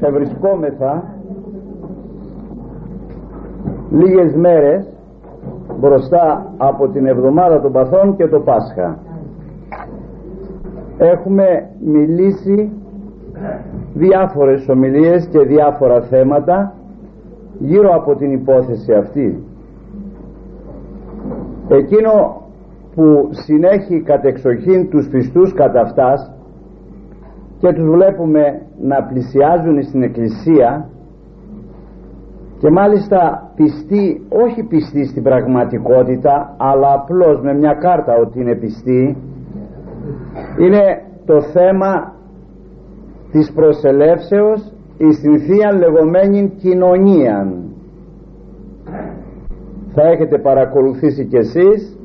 ευρισκόμεθα λίγες μέρες μπροστά από την εβδομάδα των παθών και το Πάσχα. Έχουμε μιλήσει διάφορες ομιλίες και διάφορα θέματα γύρω από την υπόθεση αυτή. Εκείνο που συνέχει κατεξοχήν τους πιστούς κατά αυτάς και τους βλέπουμε να πλησιάζουν στην εκκλησία και μάλιστα πιστοί όχι πιστοί στην πραγματικότητα αλλά απλώς με μια κάρτα ότι είναι πιστοί. Είναι το θέμα της προσελεύσεως εις την Θεία λεγόμενη κοινωνία θα έχετε παρακολουθήσει κι εσείς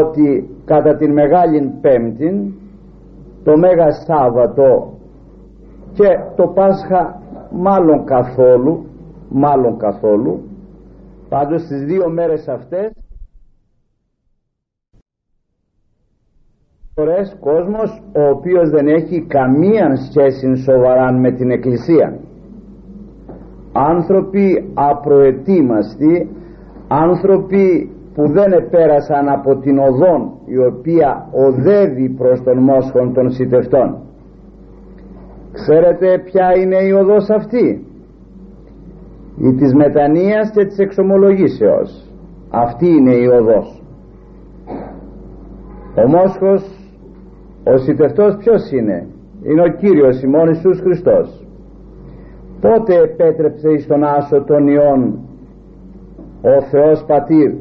ότι κατά την Μεγάλη Πέμπτη το Μέγα Σάββατο και το Πάσχα μάλλον καθόλου μάλλον καθόλου. Πάντως στις δύο μέρες αυτές φορές κόσμος ο οποίος δεν έχει καμία σχέση σοβαρά με την Εκκλησία. Άνθρωποι απροετοίμαστοι άνθρωποι που δεν επέρασαν από την οδόν η οποία οδεύει προς τον μόσχον των σιτευτών. Ξέρετε ποια είναι η οδός αυτή; Η της μετανοίας και της εξομολογήσεως. Αυτή είναι η οδός. Ο μόσχος ο σιτευτός ποιος είναι; Είναι ο Κύριος ημών Ιησούς Χριστός. Πότε επέτρεψε εις τον άσο των ιών ο Θεός Πατήρ;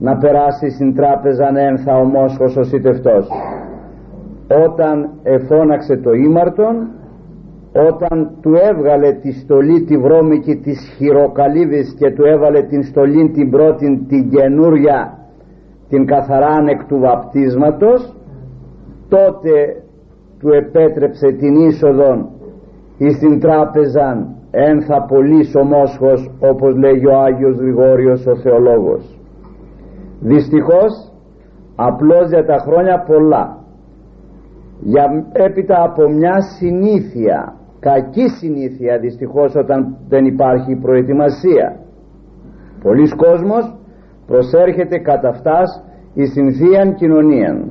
Να περάσει στην τράπεζα ένθα ο μόσχος ο σιτευτός όταν εφώναξε το ήμαρτον όταν του έβγαλε τη στολή τη βρώμικη της χειροκαλύβης και του έβαλε την στολή την πρώτη την καινούρια την καθαρά εκ του βαπτίσματος τότε του επέτρεψε την είσοδο εις την τράπεζα ένθα πολύς ο μόσχος όπως λέγει ο Άγιος Γρηγόριος ο θεολόγος δυστυχώς απλώς για τα χρόνια πολλά. Για έπειτα από μια συνήθεια κακή συνήθεια δυστυχώς όταν δεν υπάρχει προετοιμασία. Πολλοί κόσμος προσέρχεται κατά αυτάς η συνθίαν κοινωνία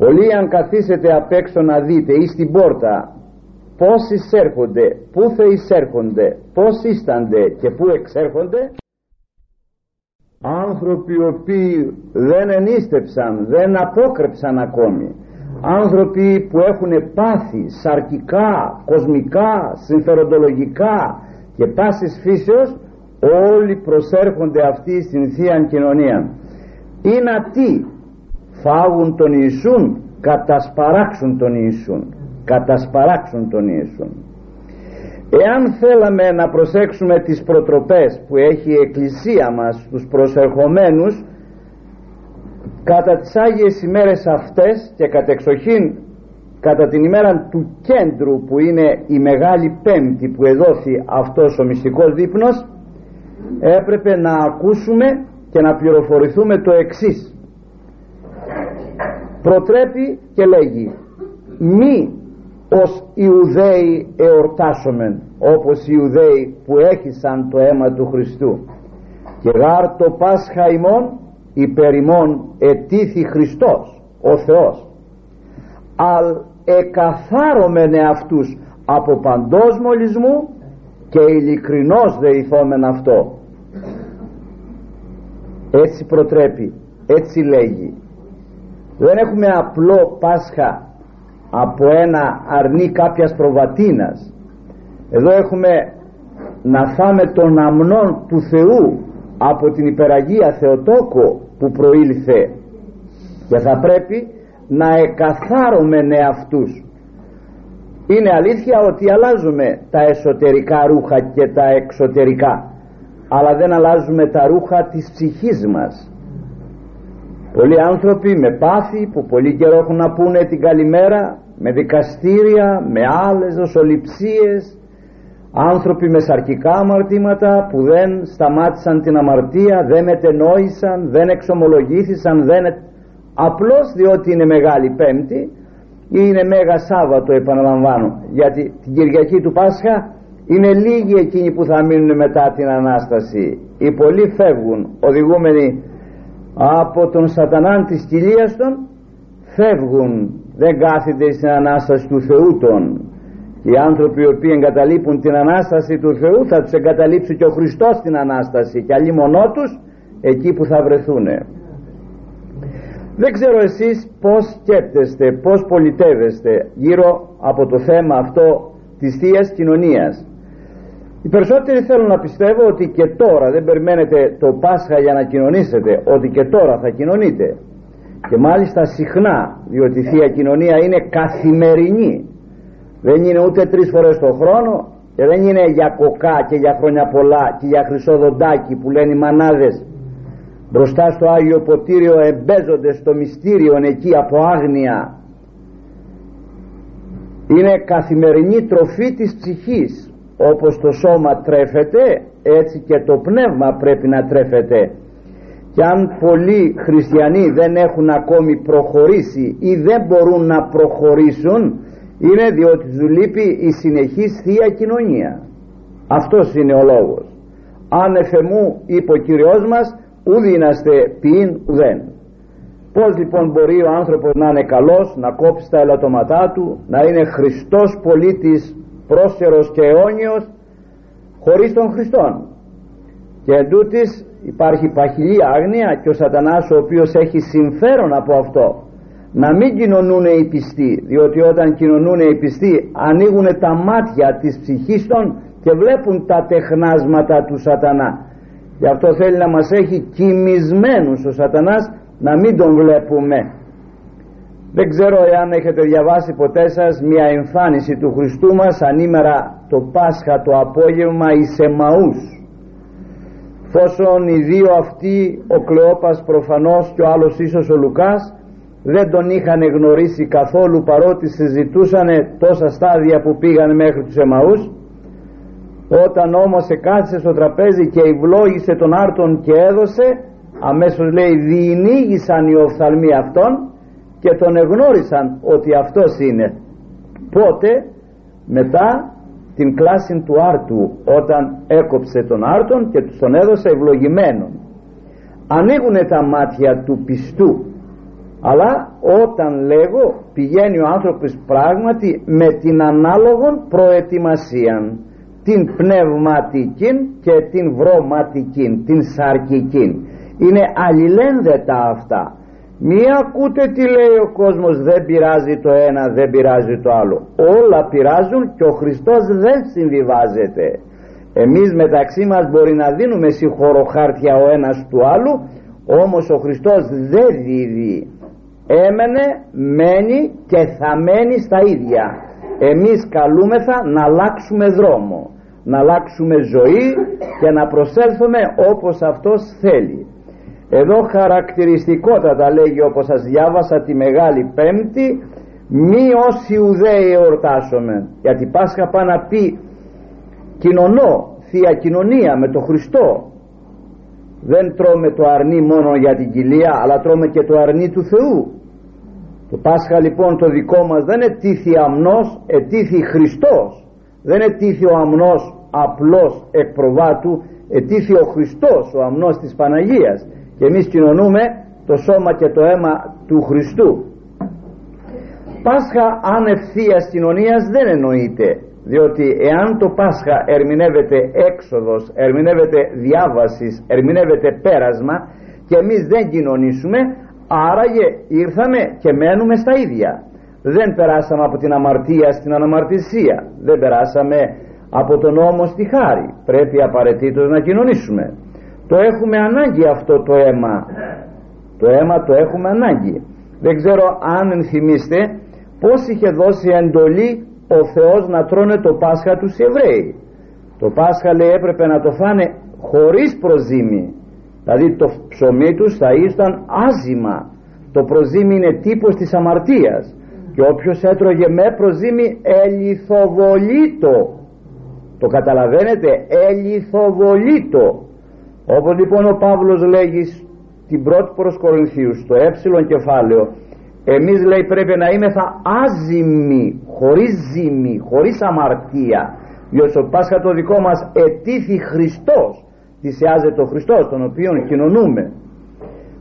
πολλοί αν καθίσετε απ' έξω να δείτε ή στην πόρτα πως εισέρχονται, πού θα εισέρχονται πωςίστανται και πού εξέρχονται άνθρωποι οι οποίοι δεν ενίστεψαν δεν απόκρεψαν ακόμη. Άνθρωποι που έχουν πάθη σαρκικά, κοσμικά, συμφεροντολογικά και πάσης φύσεως όλοι προσέρχονται αυτοί στην Θεία Κοινωνία. Είναι αυτοί φάγουν τον Ιησούν κατασπαράξουν τον Ιησούν κατασπαράξουν τον Ιησούν εάν θέλαμε να προσέξουμε τις προτροπές που έχει η Εκκλησία μας τους προσερχομένους κατά τις Άγιες ημέρες αυτές και κατεξοχήν κατά την ημέρα του κέντρου που είναι η Μεγάλη Πέμπτη που εδόθη αυτός ο μυστικός δείπνος έπρεπε να ακούσουμε και να πληροφορηθούμε το εξής. Προτρέπει και λέγει μη ως Ιουδαίοι εορτάσομεν όπως οι Ιουδαίοι που έχησαν το αίμα του Χριστού. Και γάρ το Πάσχα ημών υπέρ ημών ετήθη Χριστός ο Θεός. Αλ εκαθάρωμεν αυτούς από παντός μολυσμού και ειλικρινώς δεηθόμεν αυτό. Έτσι προτρέπει έτσι λέγει. Δεν έχουμε απλό Πάσχα από ένα αρνί κάποιας προβατίνας. Εδώ έχουμε να φάμε τον αμνόν του Θεού από την υπεραγία Θεοτόκο που προήλθε. Και θα πρέπει να εκαθάρουμε αυτούς. Είναι αλήθεια ότι αλλάζουμε τα εσωτερικά ρούχα και τα εξωτερικά αλλά δεν αλλάζουμε τα ρούχα της ψυχής μας. Πολλοί άνθρωποι με πάθη που πολύ καιρό έχουν να πούνε την καλημέρα με δικαστήρια, με άλλες δοσοληψίες άνθρωποι με σαρκικά αμαρτήματα που δεν σταμάτησαν την αμαρτία δεν μετενόησαν, δεν εξομολογήθησαν δεν... απλώς διότι είναι Μεγάλη Πέμπτη ή είναι Μέγα Σάββατο επαναλαμβάνω γιατί την Κυριακή του Πάσχα είναι λίγοι εκείνοι που θα μείνουν μετά την Ανάσταση. Οι πολλοί φεύγουν οδηγούμενοι από τον σατανάν της κοιλίας των φεύγουν δεν κάθεται στην Ανάσταση του Θεού των οι άνθρωποι οι οποίοι εγκαταλείπουν την Ανάσταση του Θεού θα τους εγκαταλείψει και ο Χριστός την Ανάσταση και αλλοί μονό τους εκεί που θα βρεθούν δεν ξέρω εσείς πως σκέπτεστε πως πολιτεύεστε γύρω από το θέμα αυτό της Θείας Κοινωνίας. Οι περισσότεροι θέλουν να πιστεύω ότι και τώρα δεν περιμένετε το Πάσχα για να κοινωνήσετε ότι και τώρα θα κοινωνείτε και μάλιστα συχνά διότι η Θεία Κοινωνία είναι καθημερινή. Δεν είναι ούτε τρεις φορές το χρόνο και δεν είναι για κοκά και για χρόνια πολλά και για χρυσό δοντάκι που λένε οι μανάδες. Μπροστά στο Άγιο Ποτήριο εμπέζονται στο μυστήριο εκεί από άγνοια. Είναι καθημερινή τροφή της ψυχής. Όπως το σώμα τρέφεται έτσι και το πνεύμα πρέπει να τρέφεται και αν πολλοί χριστιανοί δεν έχουν ακόμη προχωρήσει ή δεν μπορούν να προχωρήσουν είναι διότι τους λείπει η συνεχής Θεία Κοινωνία. Αυτός είναι ο λόγος. Αν εφεμού είπε ο Κύριος μας ουδήναστε ποιήν ουδέν πως λοιπόν μπορεί ο άνθρωπος να είναι καλός να κόψει τα ελαττώματά του να είναι Χριστός πολίτης πρόσερος και αιώνιος χωρίς τον Χριστόν. Και εντούτοις υπάρχει παχυλή άγνοια και ο σατανάς ο οποίος έχει συμφέρον από αυτό. Να μην κοινωνούν οι πιστοί διότι όταν κοινωνούν οι πιστοί ανοίγουν τα μάτια της ψυχής των και βλέπουν τα τεχνάσματα του σατανά. Γι' αυτό θέλει να μας έχει κοιμισμένους ο σατανάς να μην τον βλέπουμε. Δεν ξέρω εάν έχετε διαβάσει ποτέ σας μια εμφάνιση του Χριστού μας ανήμερα το Πάσχα το απόγευμα εις Εμαούς φόσον οι δύο αυτοί ο Κλεόπας προφανώς και ο άλλος ίσως ο Λουκάς δεν τον είχαν γνωρίσει καθόλου παρότι συζητούσαν τόσα στάδια που πήγαν μέχρι τους Εμαούς όταν όμως εκάθισε στο τραπέζι και ευλόγησε τον άρτον και έδωσε αμέσως λέει διηνύγησαν οι οφθαλμοί αυτών και τον εγνώρισαν ότι αυτός είναι πότε; Μετά την κλάση του άρτου όταν έκοψε τον άρτον και τους τον έδωσε ευλογημένον. Ανοίγουν τα μάτια του πιστού αλλά όταν λέγω πηγαίνει ο άνθρωπος πράγματι με την ανάλογον προετοιμασία την πνευματική και την βρωματική την σαρκική είναι αλληλένδετα αυτά μη ακούτε τι λέει ο κόσμος δεν πειράζει το ένα δεν πειράζει το άλλο όλα πειράζουν και ο Χριστός δεν συμβιβάζεται. Εμείς μεταξύ μας μπορεί να δίνουμε συγχωροχάρτια ο ένας του άλλου όμως ο Χριστός δεν δίδει. Έμενε, μένει και θα μένει στα ίδια. Εμείς καλούμεθα να αλλάξουμε δρόμο να αλλάξουμε ζωή και να προσέλθουμε όπως Αυτός θέλει εδώ χαρακτηριστικότατα λέγει όπως σας διάβασα τη Μεγάλη Πέμπτη μη όσοι ουδέοι εορτάσουμε γιατί Πάσχα πάει να πει κοινωνώ, Θεία Κοινωνία με το Χριστό. Δεν τρώμε το αρνί μόνο για την κοιλία αλλά τρώμε και το αρνί του Θεού το Πάσχα λοιπόν το δικό μας δεν ετήθη αμνός ετήθη Χριστός. Δεν ετήθη ο αμνός απλός εκ προβάτου ετήθη ο Χριστός ο αμνός της Παναγίας και εμείς κοινωνούμε το σώμα και το αίμα του Χριστού. Πάσχα ανευθείας κοινωνίας δεν εννοείται διότι εάν το Πάσχα ερμηνεύεται έξοδος ερμηνεύεται διάβασης ερμηνεύεται πέρασμα και εμείς δεν κοινωνήσουμε άραγε ήρθαμε και μένουμε στα ίδια. Δεν περάσαμε από την αμαρτία στην αναμαρτησία. Δεν περάσαμε από τον νόμο στη χάρη. Πρέπει απαραίτητος να κοινωνήσουμε το έχουμε ανάγκη αυτό το αίμα. Το αίμα το έχουμε ανάγκη. Δεν ξέρω αν ενθυμίστε πως είχε δώσει εντολή ο Θεός να τρώνε το Πάσχα τους Εβραίοι. Το Πάσχα λέει έπρεπε να το φάνε χωρίς προζύμι. Δηλαδή το ψωμί τους θα ήταν άζημα. Το προζύμι είναι τύπος της αμαρτίας. Και όποιος έτρωγε με προζύμι ελιθοβολήτο το καταλαβαίνετε ελιθοβολήτο όπως λοιπόν ο Παύλος λέγει την πρώτη προς Κορινθίους στο ε κεφάλαιο εμείς λέει πρέπει να είμεθα άζημοι χωρίς ζήμη, χωρίς αμαρτία διότι στο Πάσχα το δικό μας ετήθη Χριστός θυσιάζεται ο Χριστός τον οποίο κοινωνούμε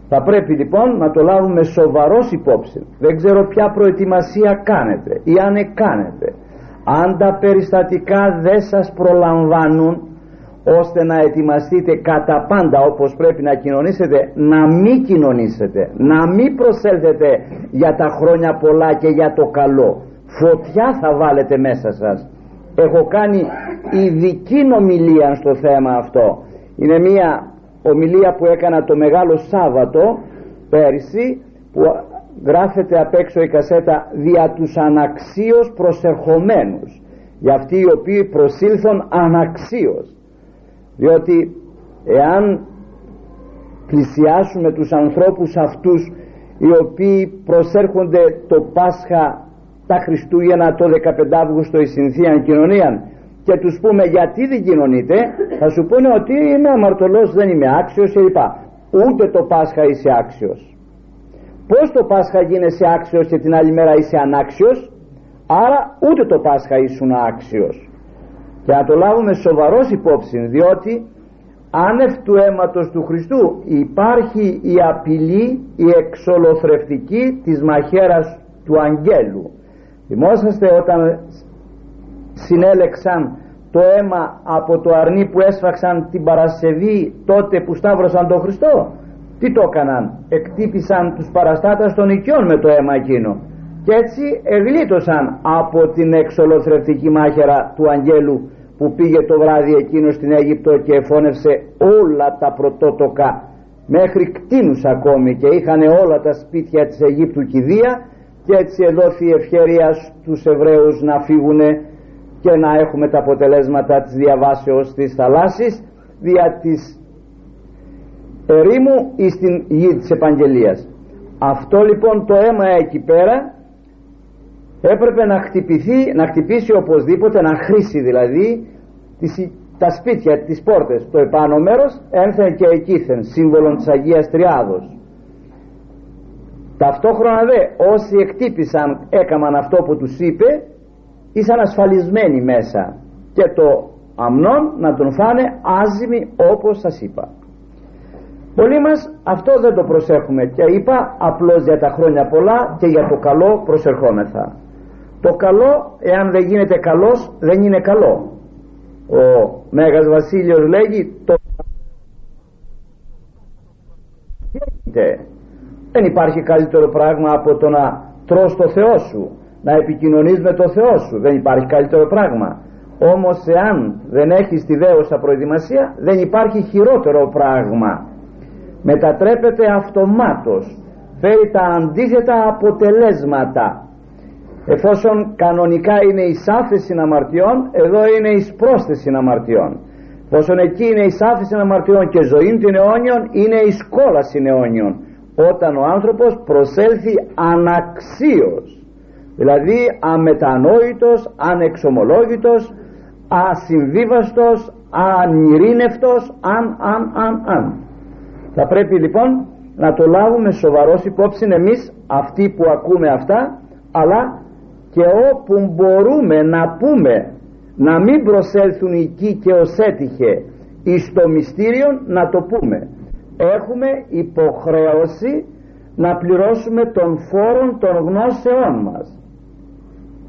θα πρέπει λοιπόν να το λάβουμε σοβαρός υπόψη. Δεν ξέρω ποια προετοιμασία κάνετε ή αν κάνετε αν τα περιστατικά δεν σας προλαμβάνουν ώστε να ετοιμαστείτε κατά πάντα όπως πρέπει να κοινωνήσετε να μην κοινωνήσετε να μην προσέλθετε για τα χρόνια πολλά και για το καλό. Φωτιά θα βάλετε μέσα σας. Έχω κάνει ειδική ομιλία στο θέμα αυτό. Είναι μια ομιλία που έκανα το Μεγάλο Σάββατο πέρυσι που γράφεται απ' έξω η κασέτα δια τους αναξίως προσερχομένους για αυτοί οι οποίοι προσήλθον αναξίως διότι εάν πλησιάσουμε τους ανθρώπους αυτούς οι οποίοι προσέρχονται το Πάσχα τα Χριστούγεννα το 15 Αύγουστο η συνθήαν κοινωνίας και τους πούμε γιατί δεν κοινωνείτε θα σου πούνε ότι είμαι αμαρτωλός δεν είμαι άξιος κλπ. Ούτε το Πάσχα είσαι άξιος. Πως το Πάσχα γίνεσαι άξιος και την άλλη μέρα είσαι ανάξιος άρα ούτε το Πάσχα ήσουν άξιος και να το λάβουμε σοβαρός υπόψη διότι άνευ του αίματος του Χριστού υπάρχει η απειλή η εξολοθρευτική της μαχαίρας του αγγέλου. Θυμόσαστε όταν συνέλεξαν το αίμα από το αρνί που έσφαξαν την Παρασκευή τότε που σταύρωσαν τον Χριστό; Τι το έκαναν; Εκτύπησαν τους παραστάτες των οικειών με το αίμα εκείνο. Και έτσι εγλίτωσαν από την εξολοθρευτική μάχαιρα του αγγέλου που πήγε το βράδυ εκείνος στην Αίγυπτο και εφώνευσε όλα τα πρωτότοκα. Μέχρι κτίνους ακόμη και είχαν όλα τα σπίτια της Αιγύπτου κηδεία και έτσι εδόθη η ευχαίρεια στους Εβραίους να φύγουν και να έχουμε τα αποτελέσματα της διαβάσεως της θαλάσσης δια της ερήμου ή στην γη της Επαγγελίας. Αυτό λοιπόν το αίμα εκεί πέρα έπρεπε να χτυπηθεί να χτυπήσει οπωσδήποτε να χρήσει δηλαδή τις, τα σπίτια, τις πόρτες. Το επάνω μέρος ένθεν και εκείθεν σύμβολον της Αγίας Τριάδος. Ταυτόχρονα δε όσοι εκτύπησαν έκαναν αυτό που τους είπε ήσαν ασφαλισμένοι μέσα. Και το αμνόν να τον φάνε άζημοι όπως σας είπα. Πολλοί μας αυτό δεν το προσέχουμε. Και είπα απλώς για τα χρόνια πολλά και για το καλό προσερχόμεθα το καλό εάν δεν γίνεται καλός δεν είναι καλό. Ο Μέγας Βασίλειος λέγει το δεν υπάρχει καλύτερο πράγμα από το να τρως το Θεό σου να επικοινωνείς με το Θεό σου. Δεν υπάρχει καλύτερο πράγμα. Όμως εάν δεν έχεις τη δέωσα προετοιμασία δεν υπάρχει χειρότερο πράγμα. Μετατρέπεται αυτομάτως. Φέρει τα αντίθετα αποτελέσματα εφόσον κανονικά είναι η σάφεση αμαρτιών εδώ είναι η πρόσθεση αμαρτιών. Εφόσον εκεί είναι η σάφεση αμαρτιών και ζωή των αιώνιων είναι η κόλαση αιώνιων όταν ο άνθρωπος προσέλθει αναξίως δηλαδή αμετανόητος, ανεξομολόγητος ασυμβίβαστος, ανηρήνευτος αν, αν, αν, αν. Θα πρέπει λοιπόν να το λάβουμε σοβαρός υπόψη εμείς αυτοί που ακούμε αυτά αλλά και όπου μπορούμε να πούμε να μην προσέλθουν εκεί και ως έτυχε εις το μυστήριο να το πούμε. Έχουμε υποχρέωση να πληρώσουμε τον φόρο των γνώσεών μας.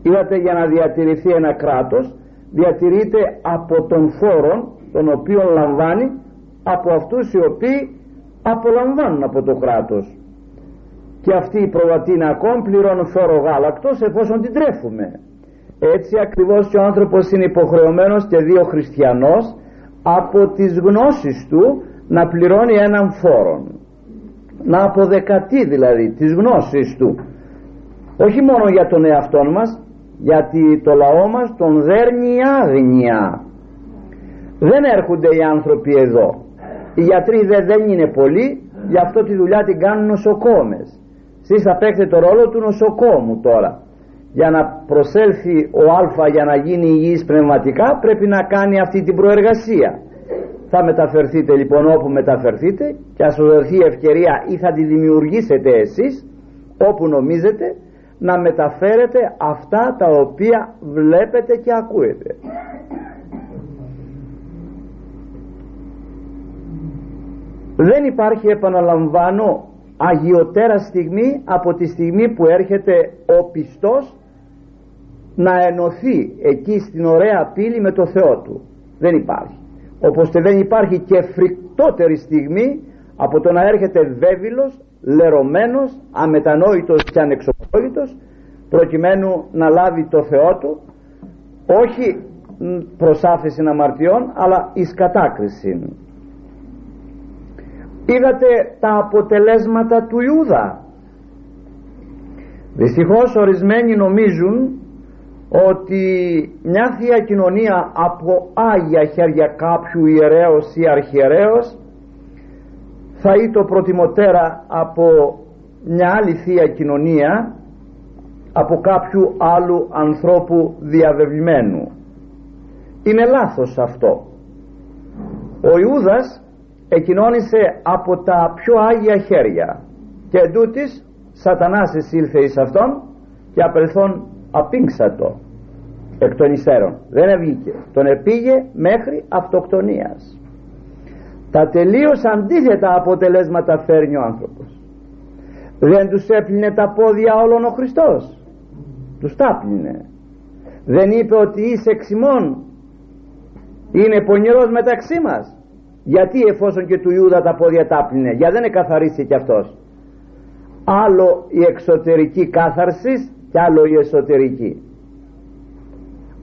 Είδατε για να διατηρηθεί ένα κράτος διατηρείται από τον φόρο τον οποίο λαμβάνει από αυτούς οι οποίοι απολαμβάνουν από το κράτος και αυτοί οι προβατοί ακόμη πληρώνουν φόρο γάλακτος εφόσον την τρέφουμε. Έτσι ακριβώς και ο άνθρωπος είναι υποχρεωμένος και δύο χριστιανός από τις γνώσεις του να πληρώνει έναν φόρο να αποδεκατεί δηλαδή τις γνώσεις του. Όχι μόνο για τον εαυτό μας γιατί το λαό μας τον δέρνει άγνοια. Δεν έρχονται οι άνθρωποι εδώ. Οι γιατροί δεν είναι πολλοί γι' αυτό τη δουλειά την κάνουν νοσοκόμες εσείς θα παίξετε το ρόλο του νοσοκόμου τώρα για να προσέλθει ο α για να γίνει υγιής πνευματικά πρέπει να κάνει αυτή την προεργασία θα μεταφερθείτε λοιπόν όπου μεταφερθείτε και ας δοθεί ευκαιρία ή θα τη δημιουργήσετε εσείς. όπου νομίζετε να μεταφέρετε αυτά τα οποία βλέπετε και ακούετε δεν υπάρχει επαναλαμβάνω αγιοτέρα στιγμή από τη στιγμή που έρχεται ο πιστός να ενωθεί εκεί στην ωραία πύλη με το Θεό του. Δεν υπάρχει. Όπως δεν υπάρχει και φρικτότερη στιγμή από το να έρχεται βέβυλος λερωμένος αμετανόητος και ανεξοπλόητος προκειμένου να λάβει το Θεό του όχι προς άφεση αμαρτιών αλλά εις κατάκριση είδατε τα αποτελέσματα του Ιούδα. Δυστυχώς ορισμένοι νομίζουν ότι μια Θεία Κοινωνία από Άγια χέρια κάποιου ιερέως ή αρχιερέως θα το προτιμωτέρα από μια άλλη Θεία Κοινωνία από κάποιου άλλου ανθρώπου διαβεβλημένου. Είναι λάθος αυτό. Ο Ιούδας εκοινώνησε από τα πιο Άγια χέρια και εντούτοις σατανάς εισήλθε εις αυτόν και απελθόν απίνξατο εκ των υστέρων. Δεν έβγηκε. Τον επήγε μέχρι αυτοκτονίας. Τα τελείως αντίθετα αποτελέσματα φέρνει ο άνθρωπος. Δεν τους έπλυνε τα πόδια όλων ο Χριστός. Τους τα δεν είπε ότι είσαι εξημών. Είναι πονηρός μεταξύ μας γιατί εφόσον και του Ιούδα τα πόδια τα πλύνε για δεν εκαθαρίσει και αυτός. Άλλο η εξωτερική κάθαρσης και άλλο η εσωτερική.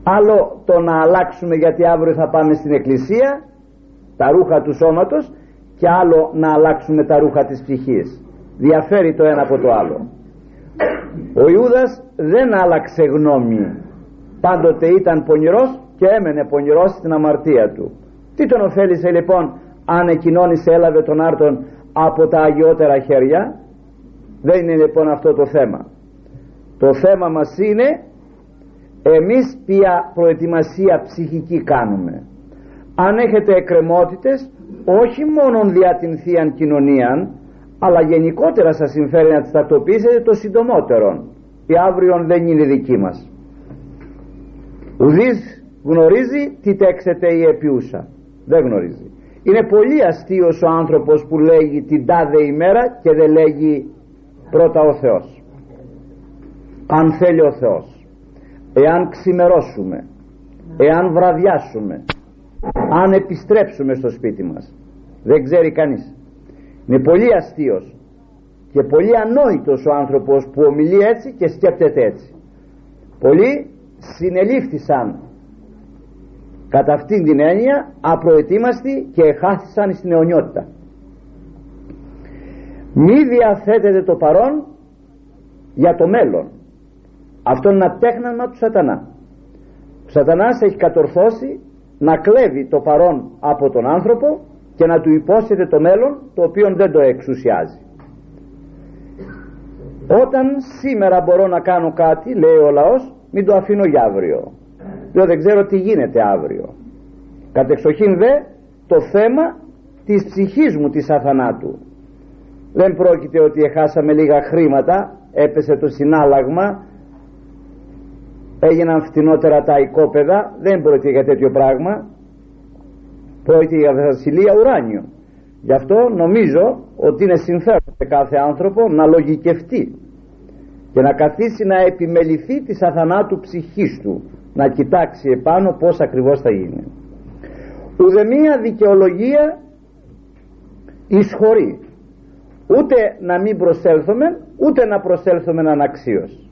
Άλλο το να αλλάξουμε γιατί αύριο θα πάμε στην εκκλησία τα ρούχα του σώματος και άλλο να αλλάξουμε τα ρούχα της ψυχής. Διαφέρει το ένα από το άλλο. Ο Ιούδας δεν άλλαξε γνώμη. Πάντοτε ήταν πονηρός και έμενε πονηρός στην αμαρτία του. Τι τον ωφέλησε λοιπόν αν εκοινώνησε έλαβε τον άρτον από τα αγιότερα χέρια. Δεν είναι λοιπόν αυτό το θέμα. Το θέμα μας είναι εμείς ποια προετοιμασία ψυχική κάνουμε. Αν έχετε εκκρεμότητες όχι μόνο δια την Θεία Κοινωνία αλλά γενικότερα σας συμφέρει να τις τακτοποιήσετε το συντομότερο η αύριο δεν είναι δική μας. Ουδής γνωρίζει τι τέξεται η επιούσα. Δεν γνωρίζει είναι πολύ αστείος ο άνθρωπος που λέγει την τάδε ημέρα και δεν λέγει πρώτα ο Θεός αν θέλει ο Θεός εάν ξημερώσουμε εάν βραδιάσουμε αν επιστρέψουμε στο σπίτι μας δεν ξέρει κανείς. Είναι πολύ αστείος και πολύ ανόητος ο άνθρωπος που ομιλεί έτσι και σκέπτεται έτσι. Πολλοί συνελήφθησαν κατά αυτήν την έννοια απροετοίμαστοι και χάθησαν στην αιωνιότητα. Μη διαθέτετε το παρόν για το μέλλον. Αυτό είναι ένα τέχνασμα του σατανά. Ο σατανάς έχει κατορθώσει να κλέβει το παρόν από τον άνθρωπο και να του υπόσχεται το μέλλον το οποίο δεν το εξουσιάζει. Όταν σήμερα μπορώ να κάνω κάτι λέει ο λαός μην το αφήνω για αύριο λέω δεν ξέρω τι γίνεται αύριο. Κατεξοχήν δε το θέμα της ψυχής μου της αθανάτου. Δεν πρόκειται ότι έχασαμε λίγα χρήματα έπεσε το συνάλλαγμα έγιναν φτηνότερα τα οικόπεδα δεν πρόκειται για τέτοιο πράγμα. Πρόκειται για βασιλεία ουράνιο γι' αυτό νομίζω ότι είναι συμφέρον σε κάθε άνθρωπο να λογικευτεί και να καθίσει να επιμεληθεί της αθανάτου ψυχής του να κοιτάξει επάνω πως ακριβώς θα γίνει. Ουδεμία δικαιολογία εισχωρεί. Ούτε να μην προσέλθουμε ούτε να προσέλθουμε αναξίως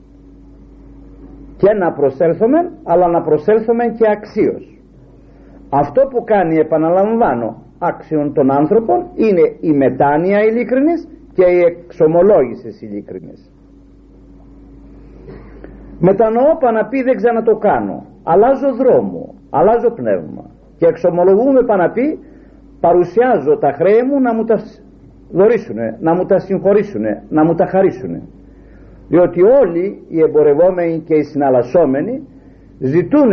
και να προσέλθουμε αλλά να προσέλθουμε και αξίως αυτό που κάνει επαναλαμβάνω άξιον των άνθρωπων είναι η μετάνοια ειλικρινής και η εξομολόγησης ειλικρινής μετανοώ παναπεί δεν ξανατοκάνω. Αλλάζω δρόμο αλλάζω πνεύμα. Και εξομολογούμε παναπεί παρουσιάζω τα χρέη μου να μου τα δωρήσουνε να μου τα συγχωρήσουνε να μου τα χαρίσουνε. Διότι όλοι οι εμπορευόμενοι και οι συναλλασσόμενοι ζητούν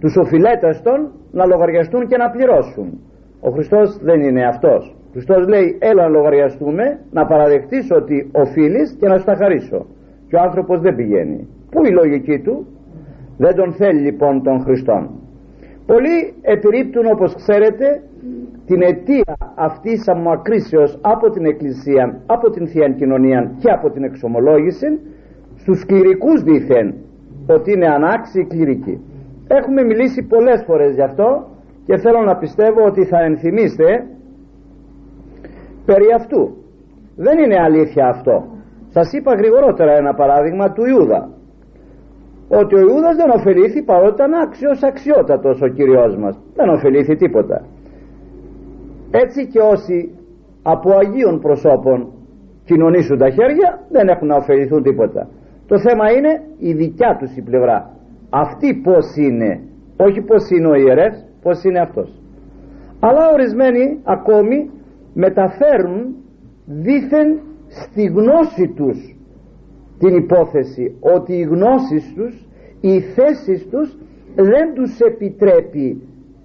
τους οφειλέταστον να λογαριαστούν και να πληρώσουν. Ο Χριστός δεν είναι αυτός. Ο Χριστός λέει έλα να λογαριαστούμε να παραδεχτείς ότι οφείλεις και να σου τα χαρίσω και ο άνθρωπος δεν πηγαίνει πού η λογική του; Δεν τον θέλει λοιπόν τον Χριστόν πολλοί επιρρύπτουν όπως ξέρετε την αιτία αυτής αμακρίσεως από την Εκκλησία, από την Θεία Κοινωνία και από την εξομολόγηση στους κληρικούς δήθεν ότι είναι ανάξιοι κληρικοί. Έχουμε μιλήσει πολλές φορές γι' αυτό και θέλω να πιστεύω ότι θα ενθυμίστε περί αυτού. Δεν είναι αλήθεια αυτό. Σας είπα γρηγορότερα ένα παράδειγμα του Ιούδα. Ότι ο Ιούδας δεν ωφελήθη παρότι ήταν άξιος αξιότατος ο Κυριός μας. Δεν ωφελήθη τίποτα. Έτσι και όσοι από Αγίων προσώπων κοινωνήσουν τα χέρια δεν έχουν να ωφεληθούν τίποτα. Το θέμα είναι η δικιά τους η πλευρά. Αυτή πως είναι. Όχι πως είναι ο ιερεύς, πως είναι αυτός. Αλλά ορισμένοι ακόμη μεταφέρουν δήθεν στη γνώση τους την υπόθεση ότι οι γνώσεις τους οι θέσεις τους δεν τους επιτρέπει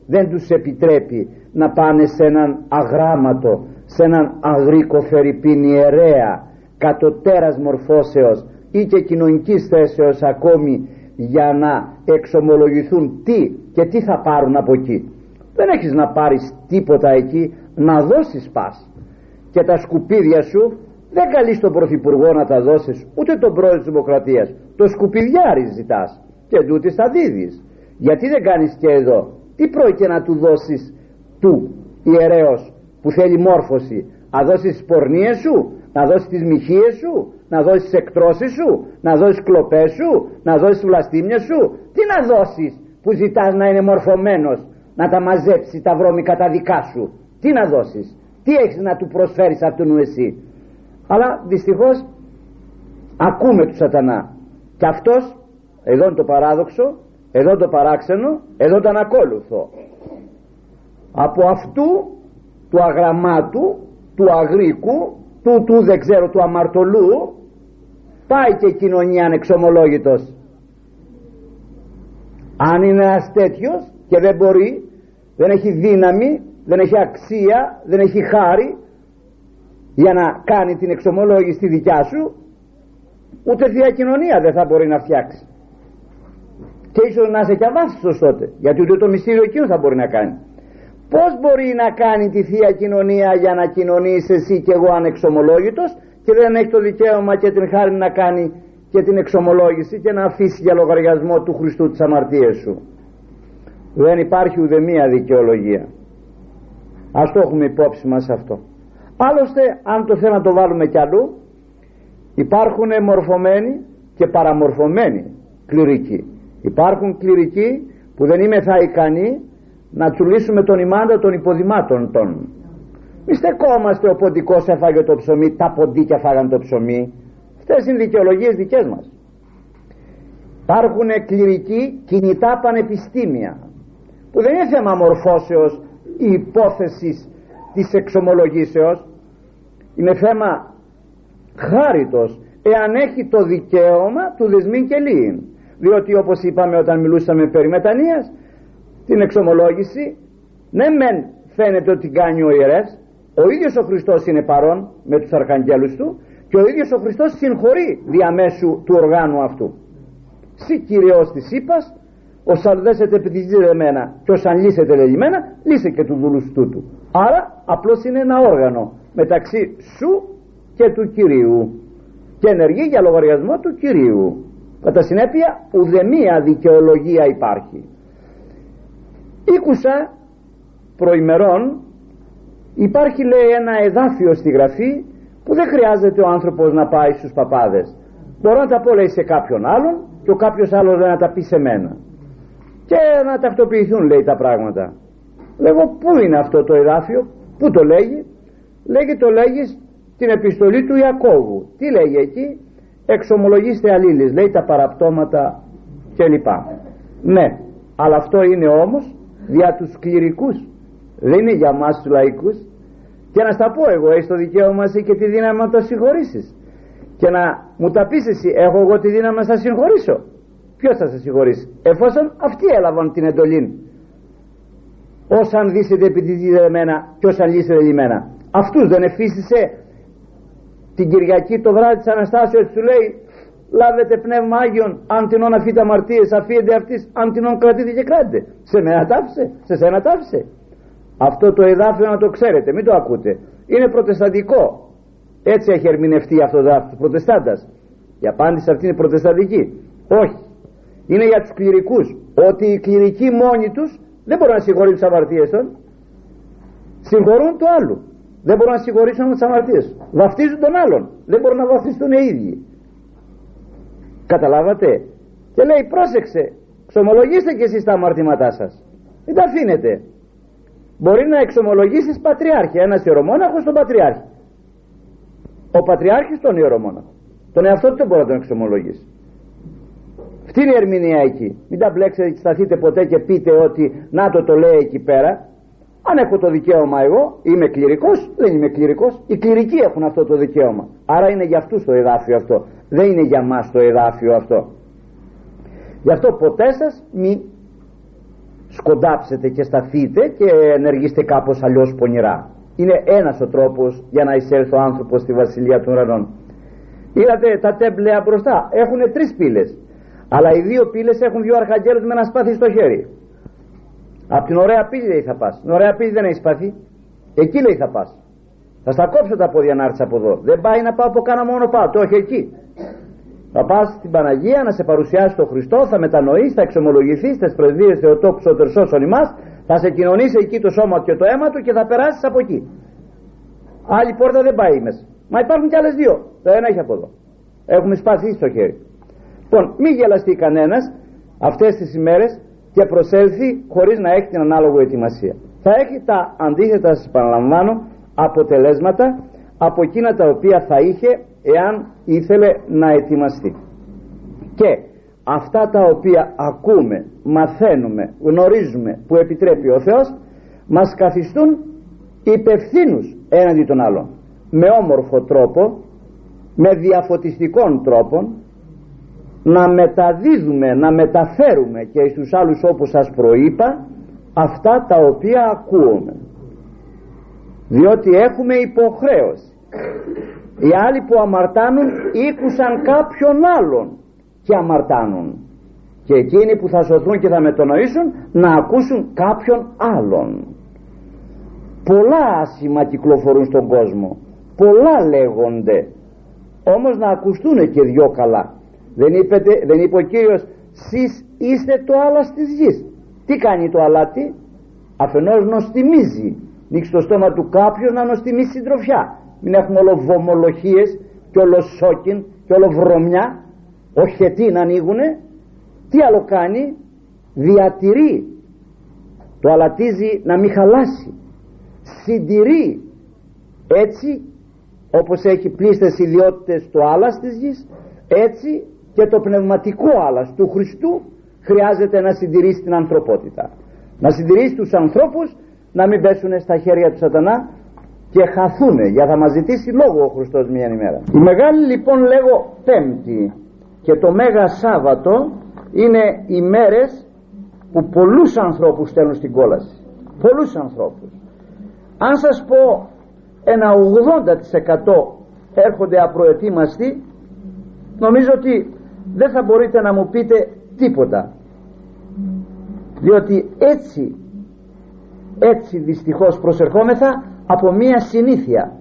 δεν τους επιτρέπει να πάνε σε έναν αγράμματο σε έναν αγρίκο φερρυπίν ιερέα κατωτέρας μορφώσεως ή και κοινωνικής θέσεως ακόμη για να εξομολογηθούν τι και τι θα πάρουν από εκεί. Δεν έχεις να πάρεις τίποτα εκεί να δώσεις πας. Και τα σκουπίδια σου δεν καλείς τον Πρωθυπουργό να τα δώσεις ούτε τον πρόεδρο της Δημοκρατίας. Το σκουπιδιάρι ζητάς και τούτη θα δίδεις. Γιατί δεν κάνεις και εδώ; Τι πρόκειται να του δώσεις του ιερέως που θέλει μόρφωση; Να δώσεις τις πορνίες σου να δώσεις τις μοιχείες σου να δώσεις τις εκτρώσεις σου να δώσεις κλοπές σου να δώσεις βλαστήμια σου; Τι να δώσεις που ζητάς να είναι μορφωμένος να τα μαζέψει τα βρώμικα τα δικά σου; Τι να δώσεις; Τι έχεις να του προσφέρεις αυτόν εσύ; Αλλά δυστυχώς ακούμε του σατανά. Και αυτός εδώ είναι το παράδοξο εδώ το παράξενο εδώ το ανακόλουθο από αυτού του αγραμμάτου του αγρίκου του του δεν ξέρω του αμαρτωλού πάει και η κοινωνία ανεξομολόγητος. Αν είναι ένας τέτοιος και δεν μπορεί δεν έχει δύναμη δεν έχει αξία δεν έχει χάρη για να κάνει την εξομολόγηση τη δικιά σου ούτε θεία κοινωνία δεν θα μπορεί να φτιάξει. Και ίσως να είσαι και αβάσιστος τότε γιατί ούτε το μυστήριο εκείνο θα μπορεί να κάνει. Πως μπορεί να κάνει τη θεία κοινωνία για να κοινωνήσει εσύ και εγώ ανεξομολόγητος και δεν έχει το δικαίωμα και την χάρη να κάνει και την εξομολόγηση και να αφήσει για λογαριασμό του Χριστού τις αμαρτίες σου. Δεν υπάρχει ουδεμία δικαιολογία. Ας το έχουμε υπόψη μας αυτό άλλωστε αν το θέλουμε να το βάλουμε κι αλλού υπάρχουν μορφωμένοι και παραμορφωμένοι κληρικοί. Υπάρχουν κληρικοί που δεν είμαι θα ικανοί να τσουλήσουμε τον ημάντα των υποδημάτων των. Μη στεκόμαστε ο ποντικός έφαγε το ψωμί τα ποντίκια φάγαν το ψωμί. Αυτές είναι δικαιολογίες δικές μας. Υπάρχουν κληρικοί κινητά πανεπιστήμια που δεν είναι θέμα μορφώσεως ή υπόθεσης της εξομολογήσεως είναι θέμα χάριτος εάν έχει το δικαίωμα του δεσμήν και λύην διότι όπως είπαμε όταν μιλούσαμε περί μετανοίας την εξομολόγηση ναι μεν φαίνεται ότι κάνει ο ιερεύς ο ίδιος ο Χριστός είναι παρόν με τους αρχαγγέλους του και ο ίδιος ο Χριστός συγχωρεί διαμέσου του οργάνου αυτού. Συ Κυριός της είπας ο σαλδέσετε εμένα και ο σαν λύσετε λελιμένα λύσε και τους δούλου τούτου άρα απλώς είναι ένα όργανο μεταξύ σου και του Κυρίου και ενεργεί για λογαριασμό του Κυρίου. Κατά συνέπεια ουδεμία δικαιολογία υπάρχει. Ήκουσα προημερών υπάρχει λέει ένα εδάφιο στη γραφή που δεν χρειάζεται ο άνθρωπος να πάει στους παπάδες. Μπορώ να τα πω λέει σε κάποιον άλλον και ο κάποιος άλλος να τα πει σε μένα. Και να ταυτοποιηθούν λέει τα πράγματα λέγω πού είναι αυτό το εδάφιο πού το λέγει; Λέγει το λέγει την επιστολή του Ιακώβου τι λέγει εκεί; Εξομολογήστε αλλήλεις λέει τα παραπτώματα κλπ. Ναι αλλά αυτό είναι όμως για τους κληρικούς. Δεν είναι για μας τους λαϊκούς. Και να στα πω εγώ έχεις το δικαίωμα εσύ και τη δύναμη να το συγχωρήσεις. Και να μου τα πεις εσύ έχω εγώ τη δύναμη να σας συγχωρήσω ποιος θα σε συγχωρήσει εφόσον αυτοί έλαβαν την εντολή όσαν δίσετε επιτυχείτε εμένα και όσαν λύσετε εμένα αυτούς δεν εφίστησε την Κυριακή το βράδυ της Αναστάσεως του λέει λάβετε πνεύμα Άγιον αν τεινόν αφείτε αμαρτίες αφήνετε αυτής αν τεινόν κρατείτε και κράτετε σε μένα τάφησε σε σένα τάφησε αυτό το εδάφιο να το ξέρετε μην το ακούτε. Είναι προτεσταντικό. Έτσι έχει ερμηνευτεί αυτό το εδάφιο προτεστάντας. Η απάντηση αυτή είναι προτεσταντική. Όχι. Είναι για τους κληρικούς. Ότι οι κληρικοί μόνοι τους δεν μπορούν να συγχωρήσουν τις αμαρτίες των συγχωρούν το άλλο. Δεν μπορούν να συγχωρήσουν τις αμαρτίες. Βαφτίζουν τον άλλον. Δεν μπορούν να βαφτιστούν οι ίδιοι. Καταλάβατε; Και λέει πρόσεξε ξομολογήστε και εσείς τα αμαρτήματά σας. Δεν τα αφήνετε. Μπορεί να εξομολογήσεις πατριάρχη ένας ιερομόναχος τον πατριάρχη. Ο πατριάρχης τον ιερομόναχο. Τον εαυτό του δεν μπορεί να τον εξομολογήσει αυτή είναι η ερμηνεία εκεί; Μην τα μπλέξετε και σταθείτε ποτέ και πείτε ότι να το το λέει εκεί πέρα. Αν έχω το δικαίωμα εγώ είμαι κληρικός. Δεν είμαι κληρικός. Οι κληρικοί έχουν αυτό το δικαίωμα. Άρα είναι για αυτούς το εδάφιο αυτό. Δεν είναι για μας το εδάφιο αυτό. Γι' αυτό ποτέ σας μην σκοντάψετε και σταθείτε και ενεργήστε κάπως αλλιώς πονηρά. Είναι ένας ο τρόπος για να εισέλθει ο άνθρωπος στη βασιλεία των ουρανών. Είδατε τα τέμπλεα μπροστά. Έχουν τρεις πύλες αλλά οι δύο πύλες έχουν δύο αρχαγγέλους με ένα σπάθι στο χέρι από την ωραία πύλη λέει θα πας την ωραία πύλη δεν έχει σπάθι εκεί λέει θα πας θα στα κόψω τα πόδια να έρθεις από εδώ δεν πάει να πάω από κάνα μόνο πάω το όχι εκεί θα πας στην Παναγία να σε παρουσιάσει τον Χριστό, θα μετανοείς, θα εξομολογηθείς στι πρεσβείε Θεοτόκου ο Τερσόσον ημάς, θα σε κοινωνήσει εκεί το σώμα και το αίμα του και θα περάσεις από εκεί. Άλλη πόρτα δεν πάει μέσα. Μα υπάρχουν κι άλλες δύο. Το ένα έχει από εδώ. Έχουμε σπάσει στο χέρι. Λοιπόν, μην γελαστεί κανένας αυτές τις ημέρες και προσέλθει χωρίς να έχει την ανάλογο ετοιμασία. Θα έχει τα αντίθετα, σας επαναλαμβάνω, αποτελέσματα από εκείνα τα οποία θα είχε εάν ήθελε να ετοιμαστεί και αυτά τα οποία ακούμε, μαθαίνουμε, γνωρίζουμε που επιτρέπει ο Θεός μας καθιστούν υπευθύνους έναντι των άλλων με όμορφο τρόπο με διαφωτιστικών τρόπων να μεταδίδουμε, να μεταφέρουμε και στους άλλους όπως σας προείπα αυτά τα οποία ακούμε διότι έχουμε υποχρέωση. Οι άλλοι που αμαρτάνουν ήκουσαν κάποιον άλλον και αμαρτάνουν. Και εκείνοι που θα σωθούν και θα μετονοήσουν να ακούσουν κάποιον άλλον. Πολλά άσημα κυκλοφορούν στον κόσμο. Πολλά λέγονται. Όμως να ακουστούν και δυο καλά δεν, είπετε, δεν είπε ο Κύριος σεις είστε το άλας της γης τι κάνει το αλάτι; Αφενός νοστιμίζει. Ανοίξει το στόμα του κάποιος να νοστιμήσει συντροφιά. Μην έχουμε όλο βομολοχίες και όλο σόκιν και όλο βρωμιά όχι τι να ανοίγουνε. Τι άλλο κάνει; Διατηρεί. Το αλατίζει να μην χαλάσει. Συντηρεί. Έτσι όπως έχει πλήστες ιδιότητες το άλας της γης έτσι και το πνευματικό άλας του Χριστού χρειάζεται να συντηρήσει την ανθρωπότητα. Να συντηρήσει τους ανθρώπους να μην πέσουν στα χέρια του σατανά και χαθούνε για θα μας ζητήσει λόγο ο Χριστός μια ημέρα. Η μεγάλη λοιπόν λέγω πέμπτη και το Μέγα Σάββατο είναι οι μέρες που πολλούς ανθρώπους στέλνουν στην κόλαση. Πολλούς ανθρώπους. Αν σας πω ένα 80% έρχονται απροετοίμαστοι νομίζω ότι δεν θα μπορείτε να μου πείτε τίποτα. Διότι έτσι έτσι δυστυχώς προσερχόμεθα από μία συνήθεια.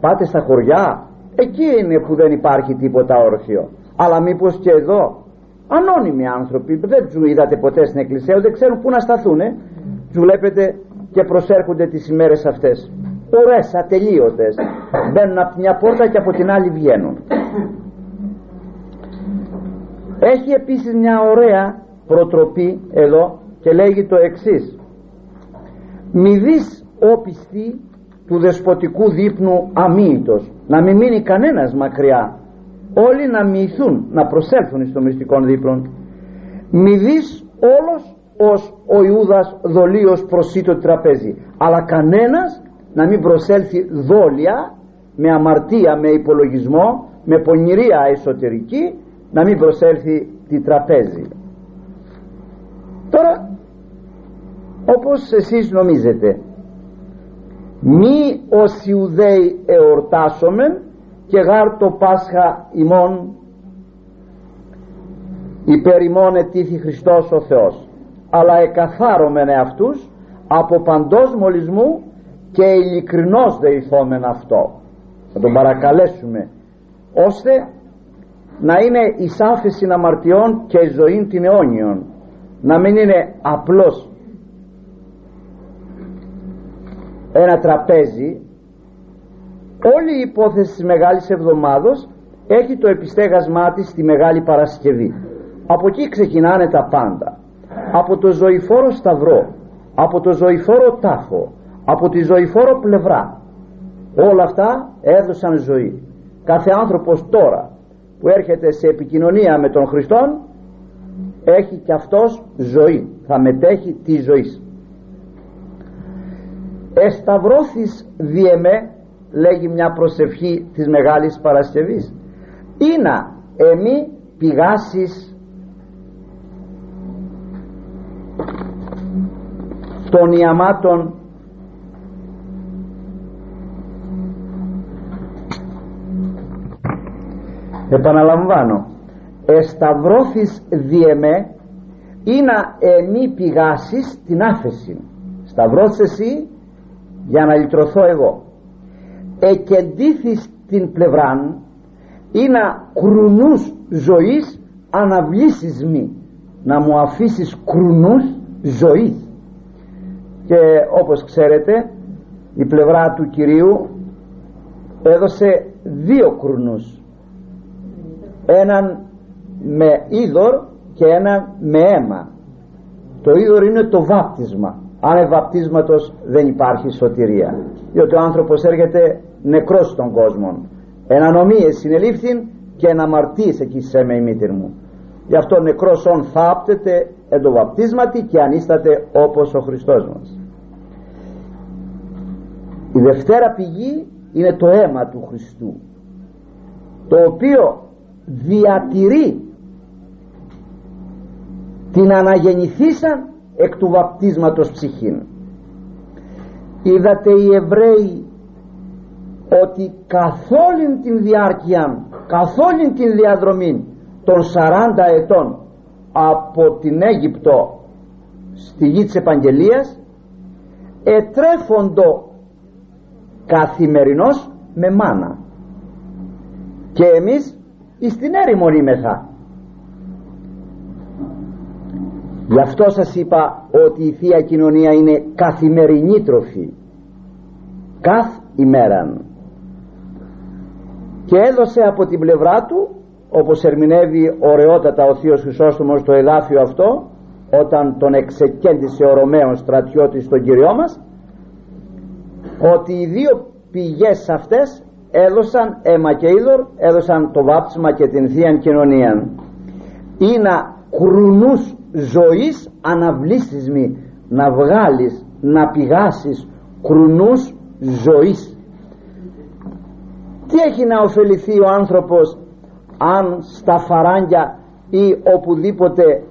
Πάτε στα χωριά. Εκεί είναι που δεν υπάρχει τίποτα όρθιο. Αλλά μήπως και εδώ ανώνυμοι άνθρωποι δεν του είδατε ποτέ στην εκκλησία δεν ξέρουν πού να σταθούν ε; του βλέπετε και προσέρχονται τις ημέρες αυτές. Ουρές ατελείωτες. Μπαίνουν από μια πόρτα και από την άλλη βγαίνουν έχει επίσης μια ωραία προτροπή εδώ και λέγει το εξής. Μη δεις όπιστη του δεσποτικού δείπνου αμύητος να μην μείνει κανένας μακριά. Όλοι να μυηθούν να προσέλθουν στο μυστικό δείπνο μη δεις όλος ως ο Ιούδας δολίος προσίτω τραπέζι αλλά κανένας να μην προσέλθει δόλια με αμαρτία, με υπολογισμό με πονηρία εσωτερική να μην προσέλθει τη τραπέζι τώρα όπως εσείς νομίζετε μη ως Ιουδαίοι εορτάσομεν και γάρ το Πάσχα ημών υπέρ ημών ετήθη Χριστός ο Θεός. Αλλά εκαθάρωμεν αυτούς από παντός μολυσμού και ειλικρινώς δεηθόμεν αυτό. Να τον παρακαλέσουμε ώστε να είναι η σάφηση αμαρτιών και η ζωή την αιώνιον. Να μην είναι απλώς ένα τραπέζι. Όλη η υπόθεση της Μεγάλης Εβδομάδος έχει το επιστέγασμά της στη Μεγάλη Παρασκευή. Από εκεί ξεκινάνε τα πάντα. Από το ζωηφόρο σταυρό από το ζωηφόρο τάφο από τη ζωηφόρο πλευρά. Όλα αυτά έδωσαν ζωή. Κάθε άνθρωπος τώρα που έρχεται σε επικοινωνία με τον Χριστόν έχει και αυτός ζωή. Θα μετέχει τη ζωή εσταυρώθης διεμέ λέγει μια προσευχή της Μεγάλης Παρασκευής. Να εμεί πηγάσεις των ιαμάτων επαναλαμβάνω εσταυρώθης διεμέ ή να εμή πηγάσεις την άφεση σταυρώθης εσύ για να λυτρωθώ εγώ εκεντήθης την πλευράν ή να κρουνούς ζωής αναβλήσεις μη να μου αφήσεις κρουνούς ζωής και όπως ξέρετε η πλευρά του Κυρίου έδωσε δύο κρουνούς έναν με είδωρ και έναν με αίμα. Το είδωρ είναι το βάπτισμα. Αν βαπτίσματος δεν υπάρχει σωτηρία. Διότι ο άνθρωπος έρχεται νεκρός στον κόσμο εν ανομίες συνελήφθην και εν αμαρτίες εκεί σε με η μήτηρ μου. Γι' αυτό νεκρός όν θάπτεται εν το βαπτίσματι και ανίσταται όπως ο Χριστός μας. Η δευτέρα πηγή είναι το αίμα του Χριστού το οποίο διατηρεί την αναγεννηθήσαν εκ του βαπτίσματος ψυχήν. Είδατε οι Εβραίοι ότι καθ' όλη την διάρκεια καθ' όλη την διαδρομή των 40 ετών από την Αίγυπτο στη γη της Επαγγελίας ετρέφοντο καθημερινώς με μάνα. Και εμείς εις την έρημον είμεθα γι' αυτό σας είπα ότι η Θεία Κοινωνία είναι καθημερινή τροφή. Καθ ημέραν. Και έδωσε από την πλευρά του όπως ερμηνεύει ωραιότατα ο Θείος Χρυσόστομος το εδάφιο αυτό όταν τον εξεκέντησε ο Ρωμαίος στρατιώτης στον Κυριό μας ότι οι δύο πηγές αυτές έδωσαν αίμα και είδωρ έδωσαν το βάπτισμα και την Θεία Κοινωνία είναι κρουνούς ζωής αναβλήσισμοι. Να βγάλεις να πηγάσεις κρουνούς ζωής. Τι έχει να ωφεληθεί ο άνθρωπος αν στα φαράγγια ή οπουδήποτε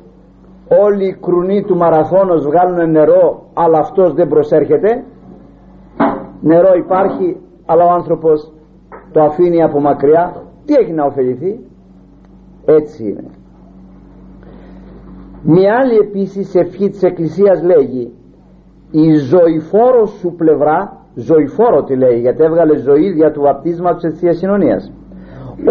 όλοι οι κρουνοί του μαραθώνος βγάλουν νερό αλλά αυτός δεν προσέρχεται; Νερό υπάρχει αλλά ο άνθρωπος το αφήνει από μακριά τι έχει να ωφεληθεί; Έτσι είναι. Μια άλλη επίσης ευχή της Εκκλησίας λέγει η ζωηφόρος σου πλευρά ζωηφόρο τη λέει γιατί έβγαλε ζωή δια του βαπτίσματος της Θείας Συνωνίας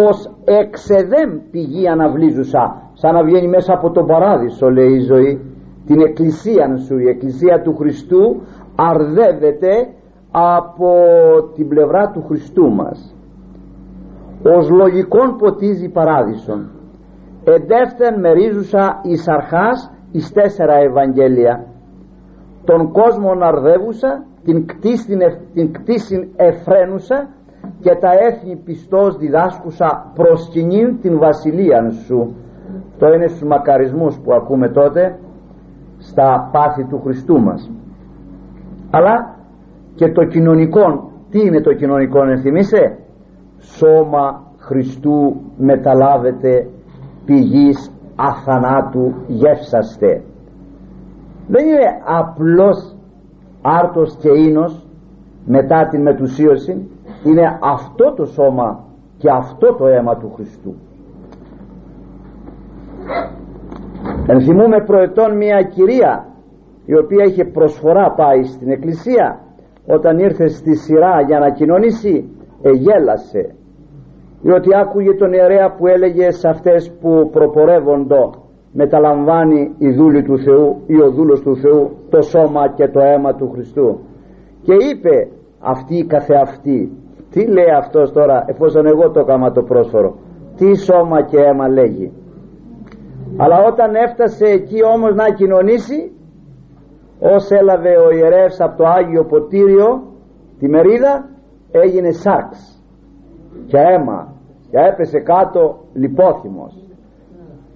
ως εξεδέμ πηγή αναβλίζουσα σαν να βγαίνει μέσα από τον παράδεισο λέει η ζωή την εκκλησία σου η εκκλησία του Χριστού αρδεύεται από την πλευρά του Χριστού μας ως λογικόν ποτίζει παράδεισον. Εντεύθεν μερίζουσα εις αρχάς εις τέσσερα Ευαγγέλια. Τον κόσμο αρδεύουσα την κτίσιν, την κτίσιν εφραίνουσα και τα έθνη πιστός διδάσκουσα προσκυνήν την βασιλεία σου. Το είναι στους μακαρισμούς που ακούμε τότε στα πάθη του Χριστού μας. Αλλά και το κοινωνικό τι είναι το κοινωνικό ενθυμίσε σώμα Χριστού μεταλάβετε πηγής αθανάτου γεύσαστε. Δεν είναι απλώς άρτος και ίνος μετά την μετουσίωση είναι αυτό το σώμα και αυτό το αίμα του Χριστού. Ενθυμούμε προετών μια κυρία η οποία είχε προσφορά πάει στην εκκλησία όταν ήρθε στη σειρά για να κοινωνήσει εγέλασε διότι άκουγε τον ιερέα που έλεγε σε αυτές που προπορεύοντο μεταλαμβάνει η δούλη του Θεού ή ο δούλος του Θεού το σώμα και το αίμα του Χριστού και είπε αυτή καθεαυτή τι λέει αυτός τώρα εφόσον εγώ το έκανα το πρόσφορο τι σώμα και αίμα λέγει αλλά όταν έφτασε εκεί όμως να κοινωνήσει ως έλαβε ο ιερεύς από το Άγιο Ποτήριο τη μερίδα έγινε σάξ. Και αίμα. Και έπεσε κάτω λιπόθυμος.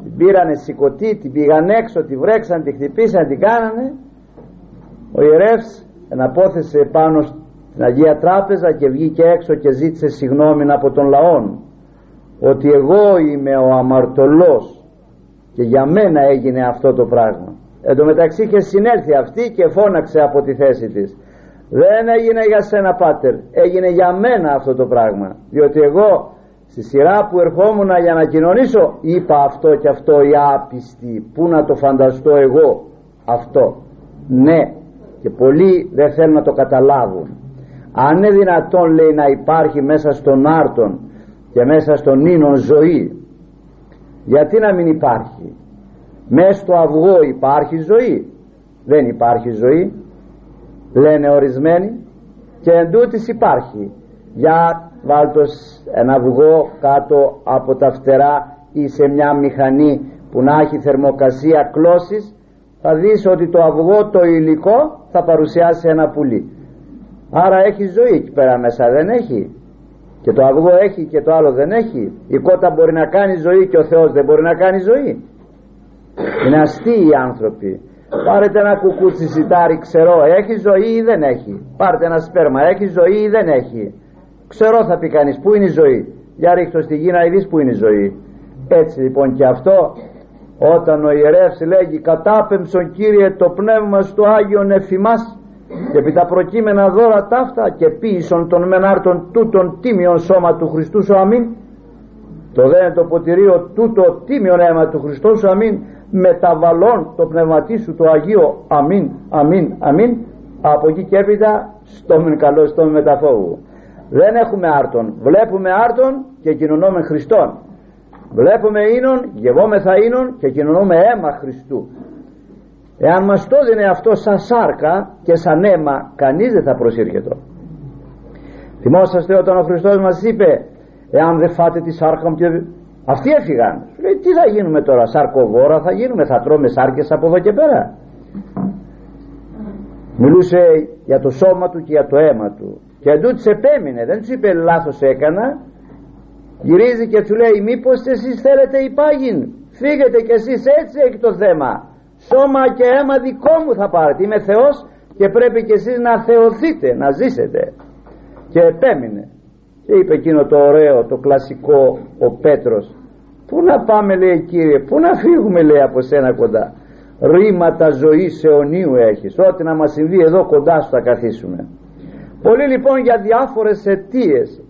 Την πήρανε σηκωτή, την πήγαν έξω, τη βρέξαν, τη χτυπήσαν, την κάνανε. Ο ιερεύς εναπόθεσε πάνω στην Αγία Τράπεζα και βγήκε έξω και ζήτησε συγνώμη από τον λαόν. Ότι εγώ είμαι ο αμαρτωλός και για μένα έγινε αυτό το πράγμα. Εν τω μεταξύ είχε συνέλθει αυτή και φώναξε από τη θέση της δεν έγινε για σένα πάτερ. Έγινε για μένα αυτό το πράγμα. Διότι εγώ στη σειρά που ερχόμουν για να κοινωνήσω είπα αυτό και αυτό οι άπιστοι. Πού να το φανταστώ εγώ αυτό. Ναι. Και πολλοί δεν θέλουν να το καταλάβουν. Αν είναι δυνατόν λέει να υπάρχει μέσα στον άρτον και μέσα στον ίνον ζωή γιατί να μην υπάρχει; Μέσα στο αυγό υπάρχει ζωή. Δεν υπάρχει ζωή λένε ορισμένοι και εν υπάρχει. Για βάλτος ένα αυγό κάτω από τα φτερά ή σε μια μηχανή που να έχει θερμοκρασία κλώσης θα δεις ότι το αυγό το υλικό θα παρουσιάσει ένα πουλί. Άρα έχει ζωή εκεί πέρα μέσα δεν έχει. Και το αυγό έχει και το άλλο δεν έχει. Η κότα μπορεί να κάνει ζωή και ο Θεός δεν μπορεί να κάνει ζωή. Είναι αστείοι οι άνθρωποι πάρετε ένα κουκούτσι σιτάρι ξερό έχει ζωή ή δεν έχει. Πάρτε ένα σπέρμα έχει ζωή ή δεν έχει. Ξερό θα πει κανείς που είναι η ζωή. Για ρίχτω στη γη να δεις που είναι η ζωή. Έτσι λοιπόν και αυτό όταν ο ιερεύς λέγει κατάπεμψον Κύριε το πνεύμα στο Άγιον εφημάς και επί τα προκείμενα δώρα ταύτα και ποιησον των μενάρτων τούτων τίμιον σώμα του Χριστού σου αμήν το δε το ποτηρίο τούτο τίμιον αίμα του Χριστού σου αμήν. Μεταβαλών το πνευματί σου το Αγίο αμήν αμήν αμήν. Από εκεί και έπειτα στο μεν καλό στο μεταφόβου δεν έχουμε άρτον. Βλέπουμε άρτον και κοινωνούμε Χριστόν. Βλέπουμε ίνον γευόμεθα ίνον και κοινωνούμε αίμα Χριστού. Εάν μας το δίνει αυτό σαν σάρκα και σαν αίμα κανείς δεν θα προσήρχεται. Θυμόσαστε όταν ο Χριστός μας είπε εάν δεν φάτε τη σάρκα μου και αυτοί έφυγαν. Λέει τι θα γίνουμε τώρα σαρκοβόρα θα γίνουμε θα τρώμε σάρκες από εδώ και πέρα μιλούσε για το σώμα του και για το αίμα του. Και εντούτοις επέμεινε δεν τους είπε λάθος έκανα γυρίζει και του λέει μήπως εσείς θέλετε υπάγειν φύγετε κι εσείς έτσι έχει το θέμα. Σώμα και αίμα δικό μου θα πάρετε είμαι Θεός και πρέπει κι εσείς να θεωθείτε να ζήσετε και επέμεινε και είπε εκείνο το ωραίο το κλασικό ο Πέτρος πού να πάμε λέει Κύριε πού να φύγουμε λέει από σένα κοντά. Ρήματα ζωής αιωνίου έχεις. Ό,τι να μας συμβεί εδώ κοντά σου θα καθίσουμε Πολύ λοιπόν για διάφορες αιτίες,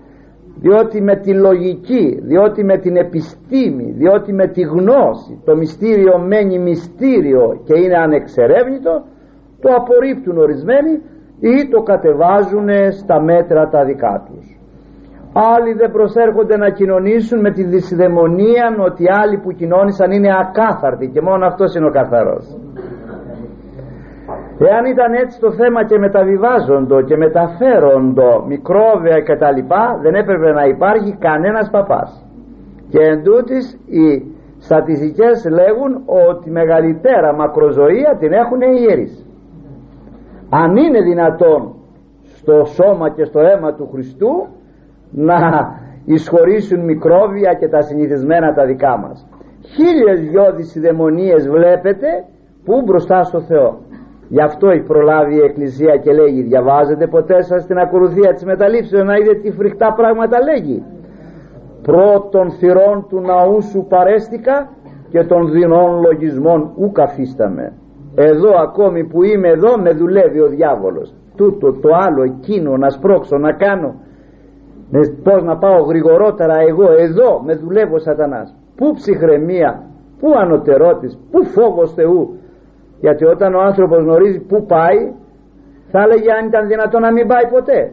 διότι με τη λογική, διότι με την επιστήμη, διότι με τη γνώση το μυστήριο μένει μυστήριο και είναι ανεξερεύνητο το απορρίπτουν ορισμένοι ή το κατεβάζουν στα μέτρα τα δικά τους. Άλλοι δεν προσέρχονται να κοινωνήσουν με τη δυσδαιμονία ότι άλλοι που κοινώνησαν είναι ακάθαρτοι και μόνο αυτός είναι ο καθαρός. Εάν ήταν έτσι το θέμα και μεταβιβάζοντο και μεταφέροντο μικρόβια και τα λοιπά δεν έπρεπε να υπάρχει κανένας παπάς. Και εν οι στατιστικές λέγουν ότι μεγαλύτερα μακροζωία την έχουν οι ιερείς. Αν είναι δυνατόν στο σώμα και στο αίμα του Χριστού να εισχωρήσουν μικρόβια και τα συνηθισμένα τα δικά μας. Χίλιες δυο δυσιδαιμονίες βλέπετε που μπροστά στο Θεό Γι' αυτό έχει προλάβει η Εκκλησία και λέγει διαβάζετε ποτέ σας την ακολουθία της μεταλήψεως να είδε τι φρικτά πράγματα λέγει. Πρώτων θυρών του ναού σου παρέστηκα και των δεινών λογισμών ου καθίσταμε. Εδώ ακόμη που είμαι εδώ με δουλεύει ο διάβολος. Τούτο το άλλο εκείνο να σπρώξω να κάνω πώς να πάω γρηγορότερα εγώ εδώ με δουλεύω σατανάς. Πού ψυχραιμία, πού ανωτερότης, πού φόβος Θεού. Γιατί όταν ο άνθρωπος γνωρίζει πού πάει θα έλεγε αν ήταν δυνατόν να μην πάει ποτέ.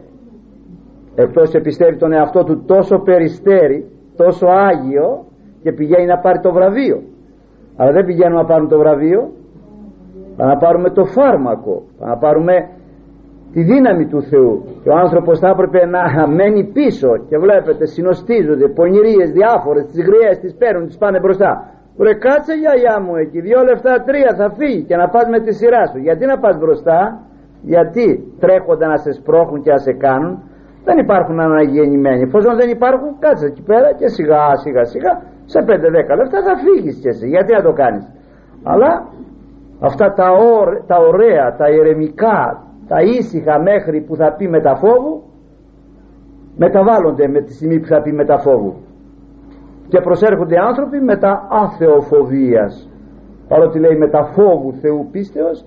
Εκτός πιστεύει τον εαυτό του τόσο περιστέρι τόσο άγιο και πηγαίνει να πάρει το βραβείο. Αλλά δεν πηγαίνουμε να πάρουμε το βραβείο να πάρουμε το φάρμακο να πάρουμε τη δύναμη του Θεού και ο άνθρωπος θα έπρεπε να μένει πίσω και βλέπετε συνοστίζονται πονηρίες διάφορες τις γριές τις παίρνουν τις πάνε μπροστά Βρε κάτσε γιαγιά μου εκεί, δύο λεφτά τρία θα φύγει και να πας με τη σειρά σου. Γιατί να πας μπροστά, γιατί τρέχονται να σε σπρώχουν και να σε κάνουν; Δεν υπάρχουν αναγεννημένοι. Εφόσον δεν υπάρχουν, κάτσε εκεί πέρα και σιγά σιγά σιγά σε 5-10 λεπτά θα φύγεις και εσύ. Γιατί να το κάνεις; Αλλά αυτά τα, τα ωραία, τα ηρεμικά, τα ήσυχα μέχρι που θα πει μεταφόβου μεταβάλλονται με τη στιγμή που θα πει μεταφόβου και προσέρχονται άνθρωποι μετά άθεοφοβίας παρότι λέει μεταφόβου Θεού πίστεως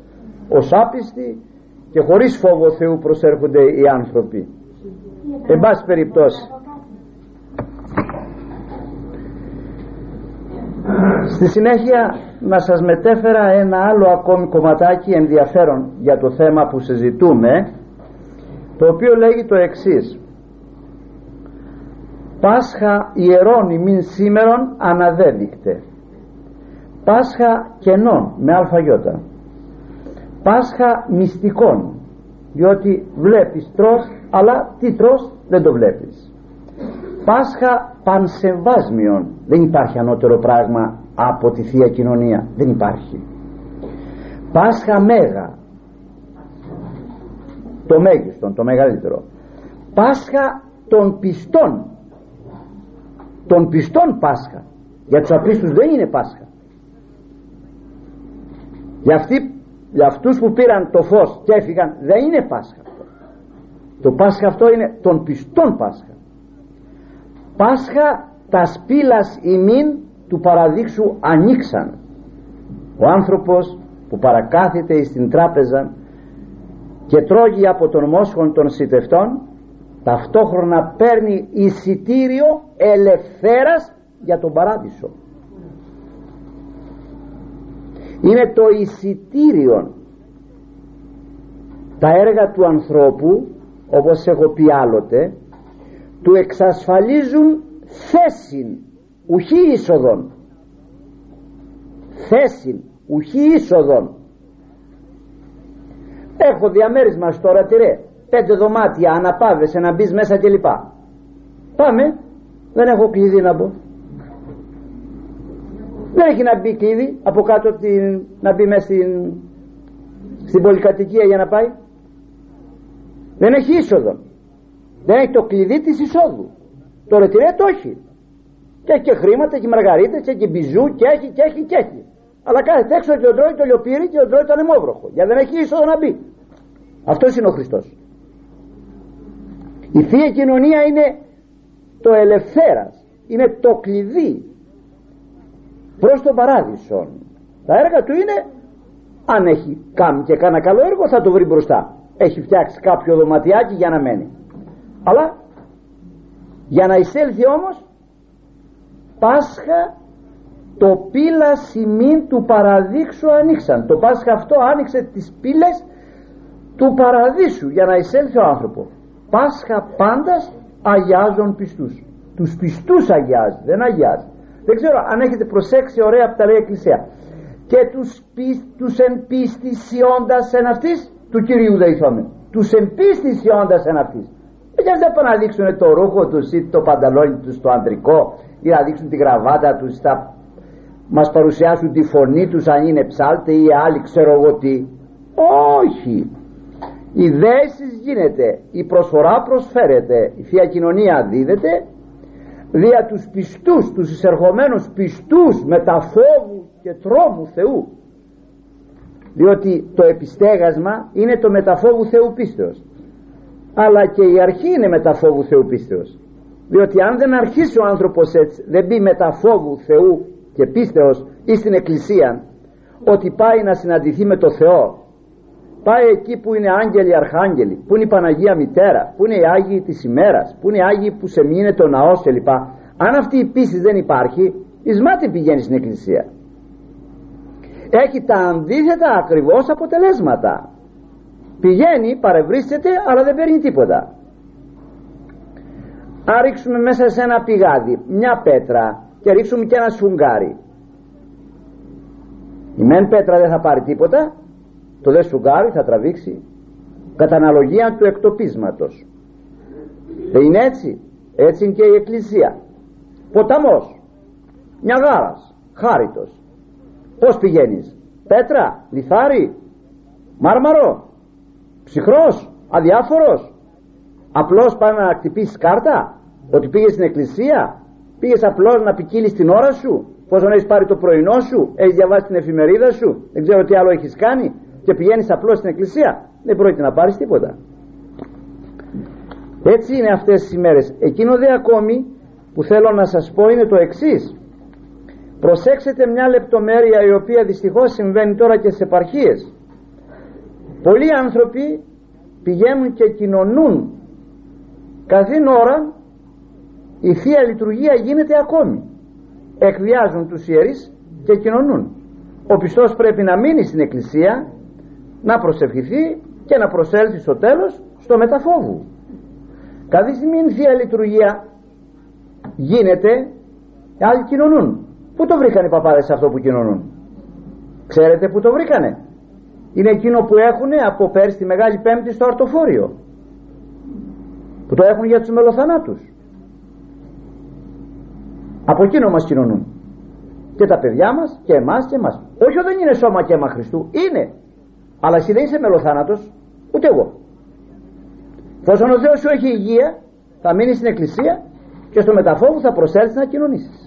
ως άπιστοι και χωρίς φόβο Θεού προσέρχονται οι άνθρωποι. Εν πάση περιπτώσει στη συνέχεια να σας μετέφερα ένα άλλο ακόμη κομματάκι ενδιαφέρον για το θέμα που συζητούμε το οποίο λέγει το εξής. Πάσχα ιερών ημίν σήμερον αναδέδεικτε. Πάσχα κενών με αλφαγιώτα Πάσχα μυστικών διότι βλέπεις τρως αλλά τι τρως δεν το βλέπεις Πάσχα πανσεβάσμιον. Δεν υπάρχει ανώτερο πράγμα από τη Θεία Κοινωνία. Δεν υπάρχει. Πάσχα Μέγα. Το μέγιστον, το μεγαλύτερο. Πάσχα των πιστών. Των πιστών Πάσχα. Για τους απίστους δεν είναι Πάσχα. Για, αυτοί, για αυτούς που πήραν το φως και έφυγαν δεν είναι Πάσχα. Το Πάσχα αυτό είναι των πιστών Πάσχα Πάσχα τα σπήλας ημίν του παραδείξου ανοίξαν. Ο άνθρωπος που παρακάθεται στην τράπεζα και τρώγει από τον μόσχον των σιτευτών ταυτόχρονα παίρνει εισιτήριο ελευθέρας για τον παράδεισο. Είναι το εισιτήριο τα έργα του ανθρώπου όπως έχω πει άλλοτε του εξασφαλίζουν θέση ουχή είσοδον. Θέση ουχή είσοδον. Έχω διαμέρισμα στο ρατηρέ πέντε δωμάτια αναπάβεσαι να μπεις μέσα κλπ. Πάμε. Δεν έχω κλειδί να μπω. Δεν έχει να μπει κλειδί από κάτω την, να μπει μέσα στην, στην πολυκατοικία για να πάει. Δεν έχει είσοδο δεν έχει το κλειδί της εισόδου. Το ρετυρέ το έχει και έχει και χρήματα και μαργαρίτες και έχει μπιζού και έχει και έχει και έχει. Αλλά κάθεται έξω και ο τρώει το λιοπύρι και ο τρώει το ανεμόβροχο. Γιατί δεν έχει είσοδο να μπει. Αυτός είναι ο Χριστός. Η Θεία Κοινωνία είναι το ελευθέρας. Είναι το κλειδί προς τον παράδεισο τα έργα του είναι αν έχει κάνει και κάνα καλό έργο θα το βρει μπροστά. Έχει φτιάξει κάποιο δωματιάκι για να μένει αλλά για να εισέλθει όμως Πάσχα το πύλα σημείν του παραδείξου ανοίξαν. Το Πάσχα αυτό άνοιξε τις πύλες του παραδείσου για να εισέλθει ο άνθρωπος. Πάσχα πάντας αγιάζουν πιστούς. Τους πιστούς αγιάζει δεν αγιάζει. Δεν ξέρω αν έχετε προσέξει ωραία από τα λέει Εκκλησία. Και τους, πι, τους εν πίστη εν αυτής του Κυρίου δεηθώμε τους εν πίστη εν αυτής δεν δεν πάνε να δείξουν το ρούχο τους ή το πανταλόνι τους το αντρικό ή να δείξουν τη γραβάτα τους θα μας παρουσιάσουν τη φωνή τους αν είναι ψάλτε ή άλλοι ξέρω εγώ τι. Όχι. Η δέση γίνεται η προσφορά προσφέρεται η Θεία Κοινωνία δίδεται δια τους πιστούς τους εισερχομένους πιστούς μεταφόβου και τρόμου Θεού. Διότι το επιστέγασμα είναι το μεταφόβου Θεού πίστεως αλλά και η αρχή είναι μεταφόβου Θεού πίστεως. Διότι αν δεν αρχίσει ο άνθρωπος έτσι δεν μπει μεταφόβου Θεού και πίστεως ή στην εκκλησία ότι πάει να συναντηθεί με το Θεό. Πάει εκεί που είναι άγγελοι αρχάγγελοι που είναι η Παναγία Μητέρα που είναι οι Άγιοι της ημέρας που είναι οι Άγιοι που σε μείνει το ναός κλπ. Αν αυτή η πίστη δεν υπάρχει εις μάτι πηγαίνει στην εκκλησία. Έχει τα αντίθετα ακριβώς αποτελέσματα πηγαίνει, παρευρίσκεται αλλά δεν παίρνει τίποτα. Αν ρίξουμε μέσα σε ένα πηγάδι μια πέτρα και ρίξουμε και ένα σφουγγάρι. Η μεν πέτρα δεν θα πάρει τίποτα το δε σφουγγάρι θα τραβήξει. Κατά αναλογία του εκτοπίσματος. Δεν είναι έτσι. Έτσι είναι και η εκκλησία. Ποταμός. Μια γάρας χάριτος. Πως πηγαίνεις; Πέτρα, λιθάρι μάρμαρο ψυχρός, αδιάφορος. Απλώς πάνε να χτυπήσει κάρτα ότι πήγες στην εκκλησία. Πήγες απλώς να ποικίλεις την ώρα σου πως να έχεις πάρει το πρωινό σου έχεις διαβάσει την εφημερίδα σου δεν ξέρω τι άλλο έχεις κάνει και πηγαίνεις απλώς στην εκκλησία. Δεν πρόκειται να πάρεις τίποτα. Έτσι είναι αυτές τις ημέρες. Εκείνο δε ακόμη που θέλω να σας πω είναι το εξής. Προσέξτε μια λεπτομέρεια η οποία δυστυχώς συμβαίνει τώρα και σε επαρχίες πολλοί άνθρωποι πηγαίνουν και κοινωνούν. Καθήν ώρα η Θεία Λειτουργία γίνεται ακόμη. Εκβιάζουν τους ιερείς και κοινωνούν. Ο πιστός πρέπει να μείνει στην εκκλησία να προσευχηθεί και να προσέλθει στο τέλος στο μεταφόβου. Κάθε στιγμή η Θεία Λειτουργία γίνεται άλλοι κοινωνούν. Πού το βρήκαν οι παπάδες αυτό που κοινωνούν; Ξέρετε που το βρήκανε; Είναι εκείνο που έχουν από πέρσι τη Μεγάλη Πέμπτη στο αρτοφόριο. Που το έχουν για τους μελοθανάτους. Από εκείνο μας κοινωνούν. Και τα παιδιά μας και εμάς και εμάς. Όχι δεν είναι σώμα και αίμα Χριστού. Είναι. Αλλά εσύ δεν είσαι μελοθάνατος ούτε εγώ. Φόσον ο Θεός σου έχει υγεία θα μείνει στην εκκλησία και στο μεταφόβου θα προσέλθεις να κοινωνήσεις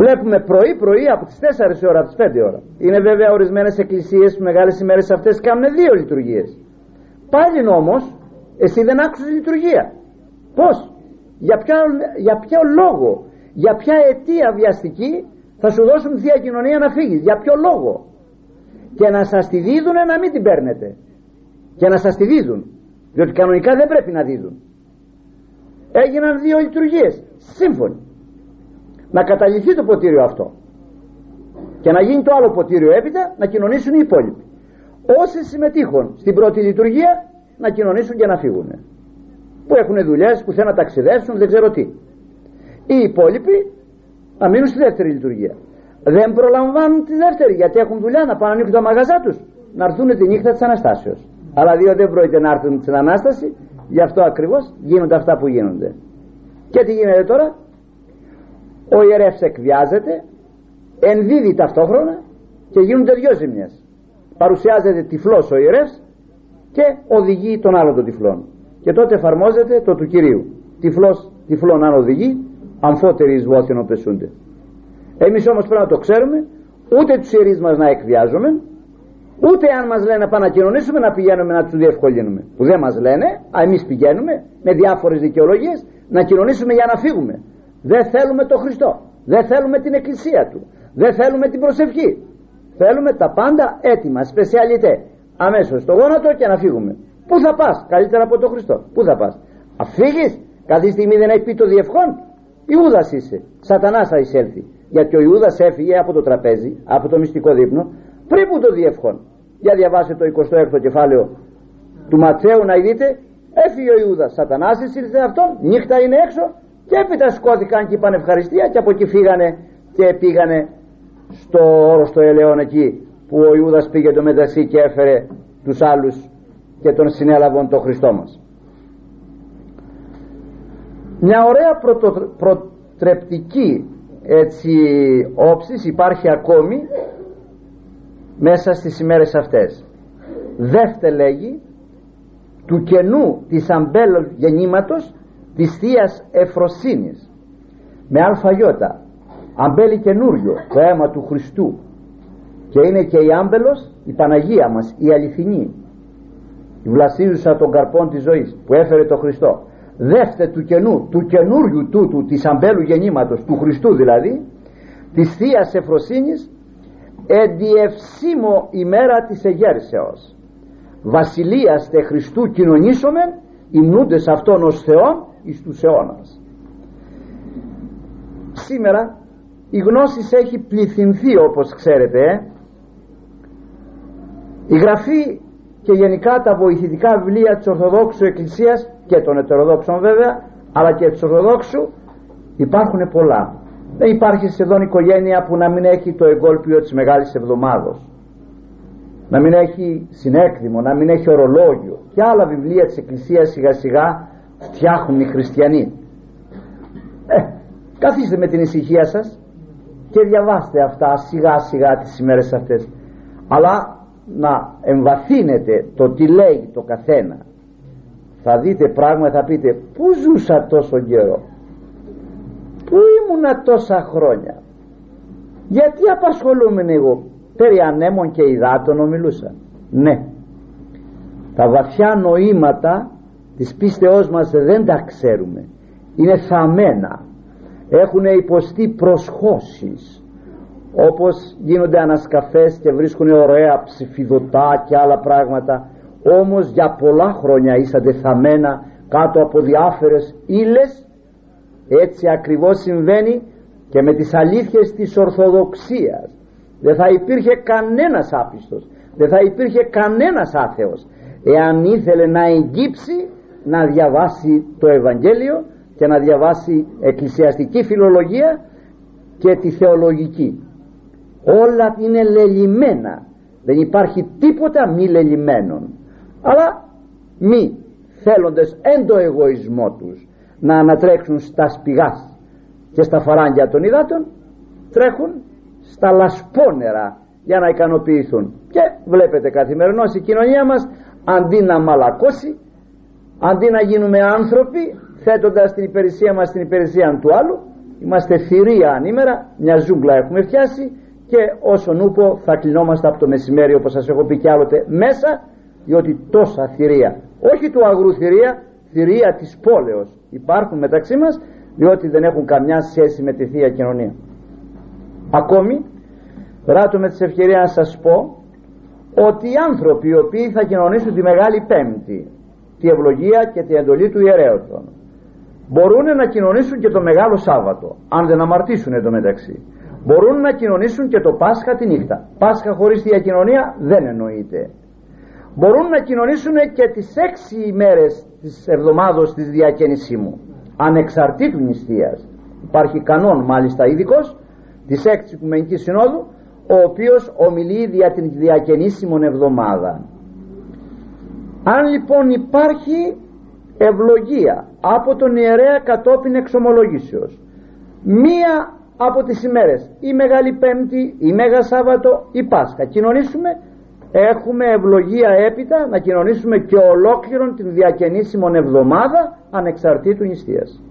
βλέπουμε πρωί πρωί από τις 4 ώρα από τις 5 ώρα. Είναι βέβαια ορισμένες εκκλησίες που μεγάλες ημέρες αυτές κάνουν δύο λειτουργίες. Πάλι όμως εσύ δεν άκουσες λειτουργία. Πως για, ποια, για ποιο λόγο; Για ποια αιτία βιαστική θα σου δώσουν θεία κοινωνία να φύγεις; Για ποιο λόγο; Και να σας τη δίδουν να μην την παίρνετε. Και να σας τη δίδουν. Διότι κανονικά δεν πρέπει να δίδουν. Έγιναν δύο λειτουργίες. Σύμφωνοι να καταληφθεί το ποτήριο αυτό. Και να γίνει το άλλο ποτήριο έπειτα να κοινωνήσουν οι υπόλοιποι. Όσοι συμμετείχουν στην πρώτη λειτουργία να κοινωνήσουν και να φύγουν. Που έχουν δουλειές, που θέλουν να ταξιδέψουν δεν ξέρω τι. Οι υπόλοιποι να μείνουν στη δεύτερη λειτουργία. Δεν προλαμβάνουν τη δεύτερη γιατί έχουν δουλειά να πάνε να ανοίξουν τα μαγαζά τους. Να έρθουν τη νύχτα της Αναστάσεως. αλλά δύο δεν πρόκειται να έρθουν στην Ανάσταση γι' αυτό ακριβώς γίνονται αυτά που γίνονται. Και τι γίνεται τώρα; Ο ιερεύς εκβιάζεται ενδίδει ταυτόχρονα και γίνονται δυο ζημιές. Παρουσιάζεται τυφλός ο ιερεύς και οδηγεί τον άλλο των τυφλών και τότε εφαρμόζεται το του Κυρίου. Τυφλός τυφλών αν οδηγεί αμφότεροι εις βόθινο πεσούνται. Εμείς όμως πρέπει να το ξέρουμε ούτε τους ιερείς μας να εκβιάζουμε ούτε αν μας λένε να πάμε να κοινωνήσουμε να πηγαίνουμε να τους διευκολύνουμε. Που δεν μας λένε α εμείς πηγαίνουμε με διάφορες δικαιολογίες να κοινωνήσουμε για να φύγουμε δεν θέλουμε το Χριστό. Δεν θέλουμε την εκκλησία του. Δεν θέλουμε την προσευχή. Θέλουμε τα πάντα έτοιμα σπεσιαλιτέ. Αμέσως στο γόνατο και να φύγουμε. Πού θα πας; Καλύτερα από τον Χριστό. Πού θα πας; Αφήγεις κάθε στιγμή δεν έχει πει το διευχόν. Ιούδας είσαι. Σατανάς θα εισέλθει. Γιατί ο Ιούδας έφυγε από το τραπέζι από το μυστικό δείπνο πριν που το διευχόν. Για διαβάστε το 26ο κεφάλαιο του Ματσέου να δείτε έφυγε ο Ιούδας. Σατανάς εισήλθε αυτόν. Νύχτα είναι έξω και έπειτα σκόθηκαν και είπαν ευχαριστία και από εκεί φύγανε και πήγανε στο όρο στο ελαιόν εκεί που ο Ιούδας πήγε το μεταξύ και έφερε τους άλλους και τον συνέλαβαν το Χριστό μας. Μια ωραία προτρεπτική έτσι όψης υπάρχει ακόμη μέσα στις ημέρες αυτές. Δεύτε λέγει του κενού της αμπέλου γεννήματος της Θείας Εφροσύνης με αλφαγιώτα αμπέλι καινούριο το αίμα του Χριστού. Και είναι και η άμπελος η Παναγία μας η αληθινή. Η βλασίζουσα των καρπών της ζωής που έφερε το Χριστό. Δεύτε του καινού του καινούριου τούτου της αμπέλου γεννήματος του Χριστού δηλαδή της Θείας Εφροσύνης εντιευσίμο ημέρα της εγέρσεως. Βασιλείας τε Χριστού κοινωνήσομεν υμνούντες αυτόν ως Θεόν εις τους αιώνας. Σήμερα η γνώση έχει πληθυνθεί όπως ξέρετε. Ε. η γραφή και γενικά τα βοηθητικά βιβλία της Ορθοδόξου Εκκλησίας και των Ετεροδόξων βέβαια αλλά και της Ορθοδόξου υπάρχουν πολλά. Δεν υπάρχει σχεδόν οικογένεια που να μην έχει το εγκόλπιο της Μεγάλης Εβδομάδος. Να μην έχει συνέκδημο, να μην έχει ορολόγιο. Και άλλα βιβλία της Εκκλησίας σιγά σιγά φτιάχνουν οι χριστιανοί. Ε, καθίστε με την ησυχία σας και διαβάστε αυτά σιγά σιγά τις ημέρες αυτές. Αλλά να εμβαθύνετε το τι λέει το καθένα. Θα δείτε πράγματα θα πείτε πού ζούσα τόσο καιρό; Πού ήμουνα τόσα χρόνια; Γιατί απασχολούμαι εγώ; Περί ανέμων και υδάτων ομιλούσα ναι. Τα βαθιά νοήματα της πίστεώς μας δεν τα ξέρουμε. Είναι θαμμένα. Έχουν υποστεί προσχώσεις όπως γίνονται ανασκαφές και βρίσκουν ωραία ψηφιδωτά και άλλα πράγματα. Όμως για πολλά χρόνια είσατε θαμμένα κάτω από διάφορες ύλες. Έτσι ακριβώς συμβαίνει και με τις αλήθειες της Ορθοδοξίας. Δεν θα υπήρχε κανένας άπιστος. Δεν θα υπήρχε κανένας άθεος. Εάν ήθελε να εγκύψει να διαβάσει το Ευαγγέλιο και να διαβάσει εκκλησιαστική φιλολογία και τη θεολογική. Όλα είναι λελιμένα δεν υπάρχει τίποτα μη λελιμένον αλλά μη θέλοντες εν το εγωισμό τους να ανατρέξουν στα σπηγάς και στα φαράγγια των υδάτων τρέχουν στα λασπόνερα για να ικανοποιηθούν. Και βλέπετε καθημερινώς η κοινωνία μας αντί να μαλακώσει αντί να γίνουμε άνθρωποι θέτοντας την υπηρεσία μας στην υπηρεσία του άλλου είμαστε θηρία ανήμερα μια ζούγκλα έχουμε φτιάσει και όσο νούπο θα κλεινόμαστε από το μεσημέρι όπως σας έχω πει κι άλλοτε μέσα διότι τόσα θηρία. Όχι του αγρού θηρία θηρία της πόλεως. Υπάρχουν μεταξύ μας διότι δεν έχουν καμιά σχέση με τη Θεία Κοινωνία. Ακόμη ράτω με τις ευκαιρία να σας πω ότι οι άνθρωποι οι οποίοι θα κοινωνήσουν τη Μεγάλη Πέμπτη τη ευλογία και την εντολή του ιερέωτων μπορούν να κοινωνήσουν και το Μεγάλο Σάββατο αν δεν αμαρτήσουν εντωμεταξύ. Μπορούν να κοινωνήσουν και το Πάσχα τη νύχτα. Πάσχα χωρίς διακοινωνία δεν εννοείται. Μπορούν να κοινωνήσουν και τις έξι ημέρες της εβδομάδος της διακαινησίμου ανεξαρτήτου νηστείας. Υπάρχει κανόν μάλιστα ειδικός της έξι Οικουμενικής Συνόδου ο οποίος ομιλεί δια την διακαινήσιμον εβδομάδα αν λοιπόν υπάρχει ευλογία από τον ιερέα κατόπιν εξομολογήσεως μία από τις ημέρες η Μεγάλη Πέμπτη, η Μέγα Σάββατο, η Πάσχα κοινωνήσουμε έχουμε ευλογία έπειτα να κοινωνήσουμε και ολόκληρον την διακαινήσιμον εβδομάδα ανεξαρτήτου νηστείας.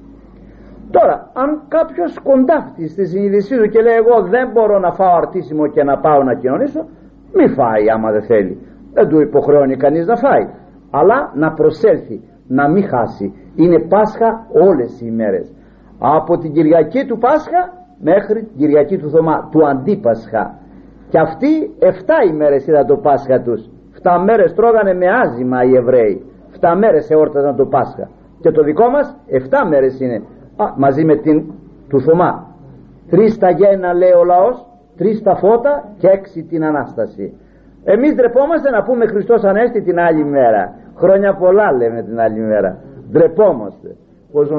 Τώρα αν κάποιος κοντάφτει στη συνείδησή του και λέει εγώ δεν μπορώ να φάω αρτήσιμο και να πάω να κοινωνήσω μη φάει άμα δεν θέλει. Δεν του υποχρεώνει κανείς να φάει αλλά να προσέλθει να μην χάσει. Είναι Πάσχα όλες οι ημέρες. Από την Κυριακή του Πάσχα μέχρι την Κυριακή του Θωμά του Αντίπασχα. Και αυτοί 7 ημέρες ήταν το Πάσχα τους. 7 μέρες τρώγανε με άζημα οι Εβραίοι. 7 μέρες εόρταζαν το Πάσχα. Και το δικό μας 7 μέρες είναι. Α, μαζί με την του Θωμά. Τρεις τα γένα λέει ο λαός τρεις τα φώτα και έξι την Ανάσταση εμείς ντρεπόμαστε να πούμε Χριστός Ανέστη την άλλη μέρα. Χρόνια πολλά λέμε την άλλη μέρα. Ντρεπόμαστε. Πως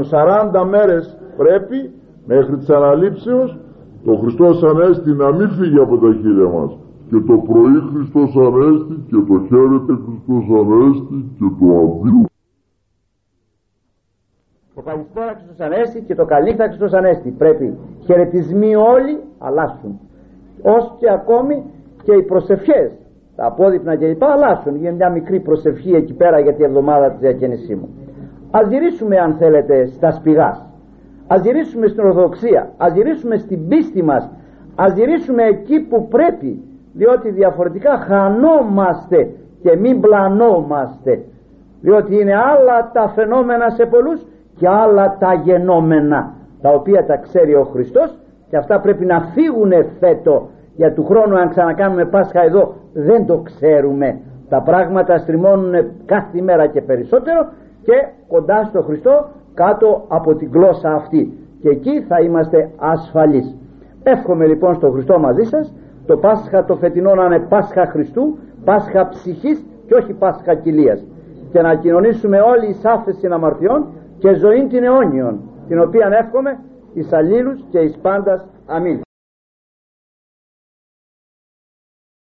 40 μέρες πρέπει μέχρι της αναλήψεως το Χριστός Ανέστη να μην φύγει από τα χείλια μας. Και το πρωί Χριστός Ανέστη και το χαίρετε Χριστός Ανέστη και το αντίο το καλησπέρα Χριστός Ανέστη και το καλύχτα Χριστός Ανέστη. Πρέπει χαιρετισμοί όλοι αλλάσουν. Ως και ακόμη και οι προσευχές τα απόδειπνα κλπ αλλάσουν. Για μια μικρή προσευχή εκεί πέρα για τη εβδομάδα της διακίνησής μου. Ας γυρίσουμε αν θέλετε στα σπηγάς. Ας γυρίσουμε στην Ορθοδοξία. Ας γυρίσουμε στην πίστη μας. Ας γυρίσουμε εκεί που πρέπει διότι διαφορετικά χανόμαστε και μην πλανόμαστε. Διότι είναι άλλα τα φαινόμενα σε πολλούς και άλλα τα γενόμενα τα οποία τα ξέρει ο Χριστός και αυτά πρέπει να φύγουν φέτο για του χρόνου αν ξανακάνουμε Πάσχα εδώ δεν το ξέρουμε. Τα πράγματα στριμώνουν κάθε μέρα και περισσότερο και κοντά στο Χριστό κάτω από την γλώσσα αυτή. Και εκεί θα είμαστε ασφαλείς. Εύχομαι λοιπόν στο Χριστό μαζί σας το Πάσχα το φετινό να είναι Πάσχα Χριστού Πάσχα ψυχής και όχι Πάσχα κοιλίας. Και να κοινωνήσουμε όλοι οι σάφες συναμαρτιών και ζωή την αιώνιον την οποία εύχομαι εις αλλήλους και εις πάντας. Αμήν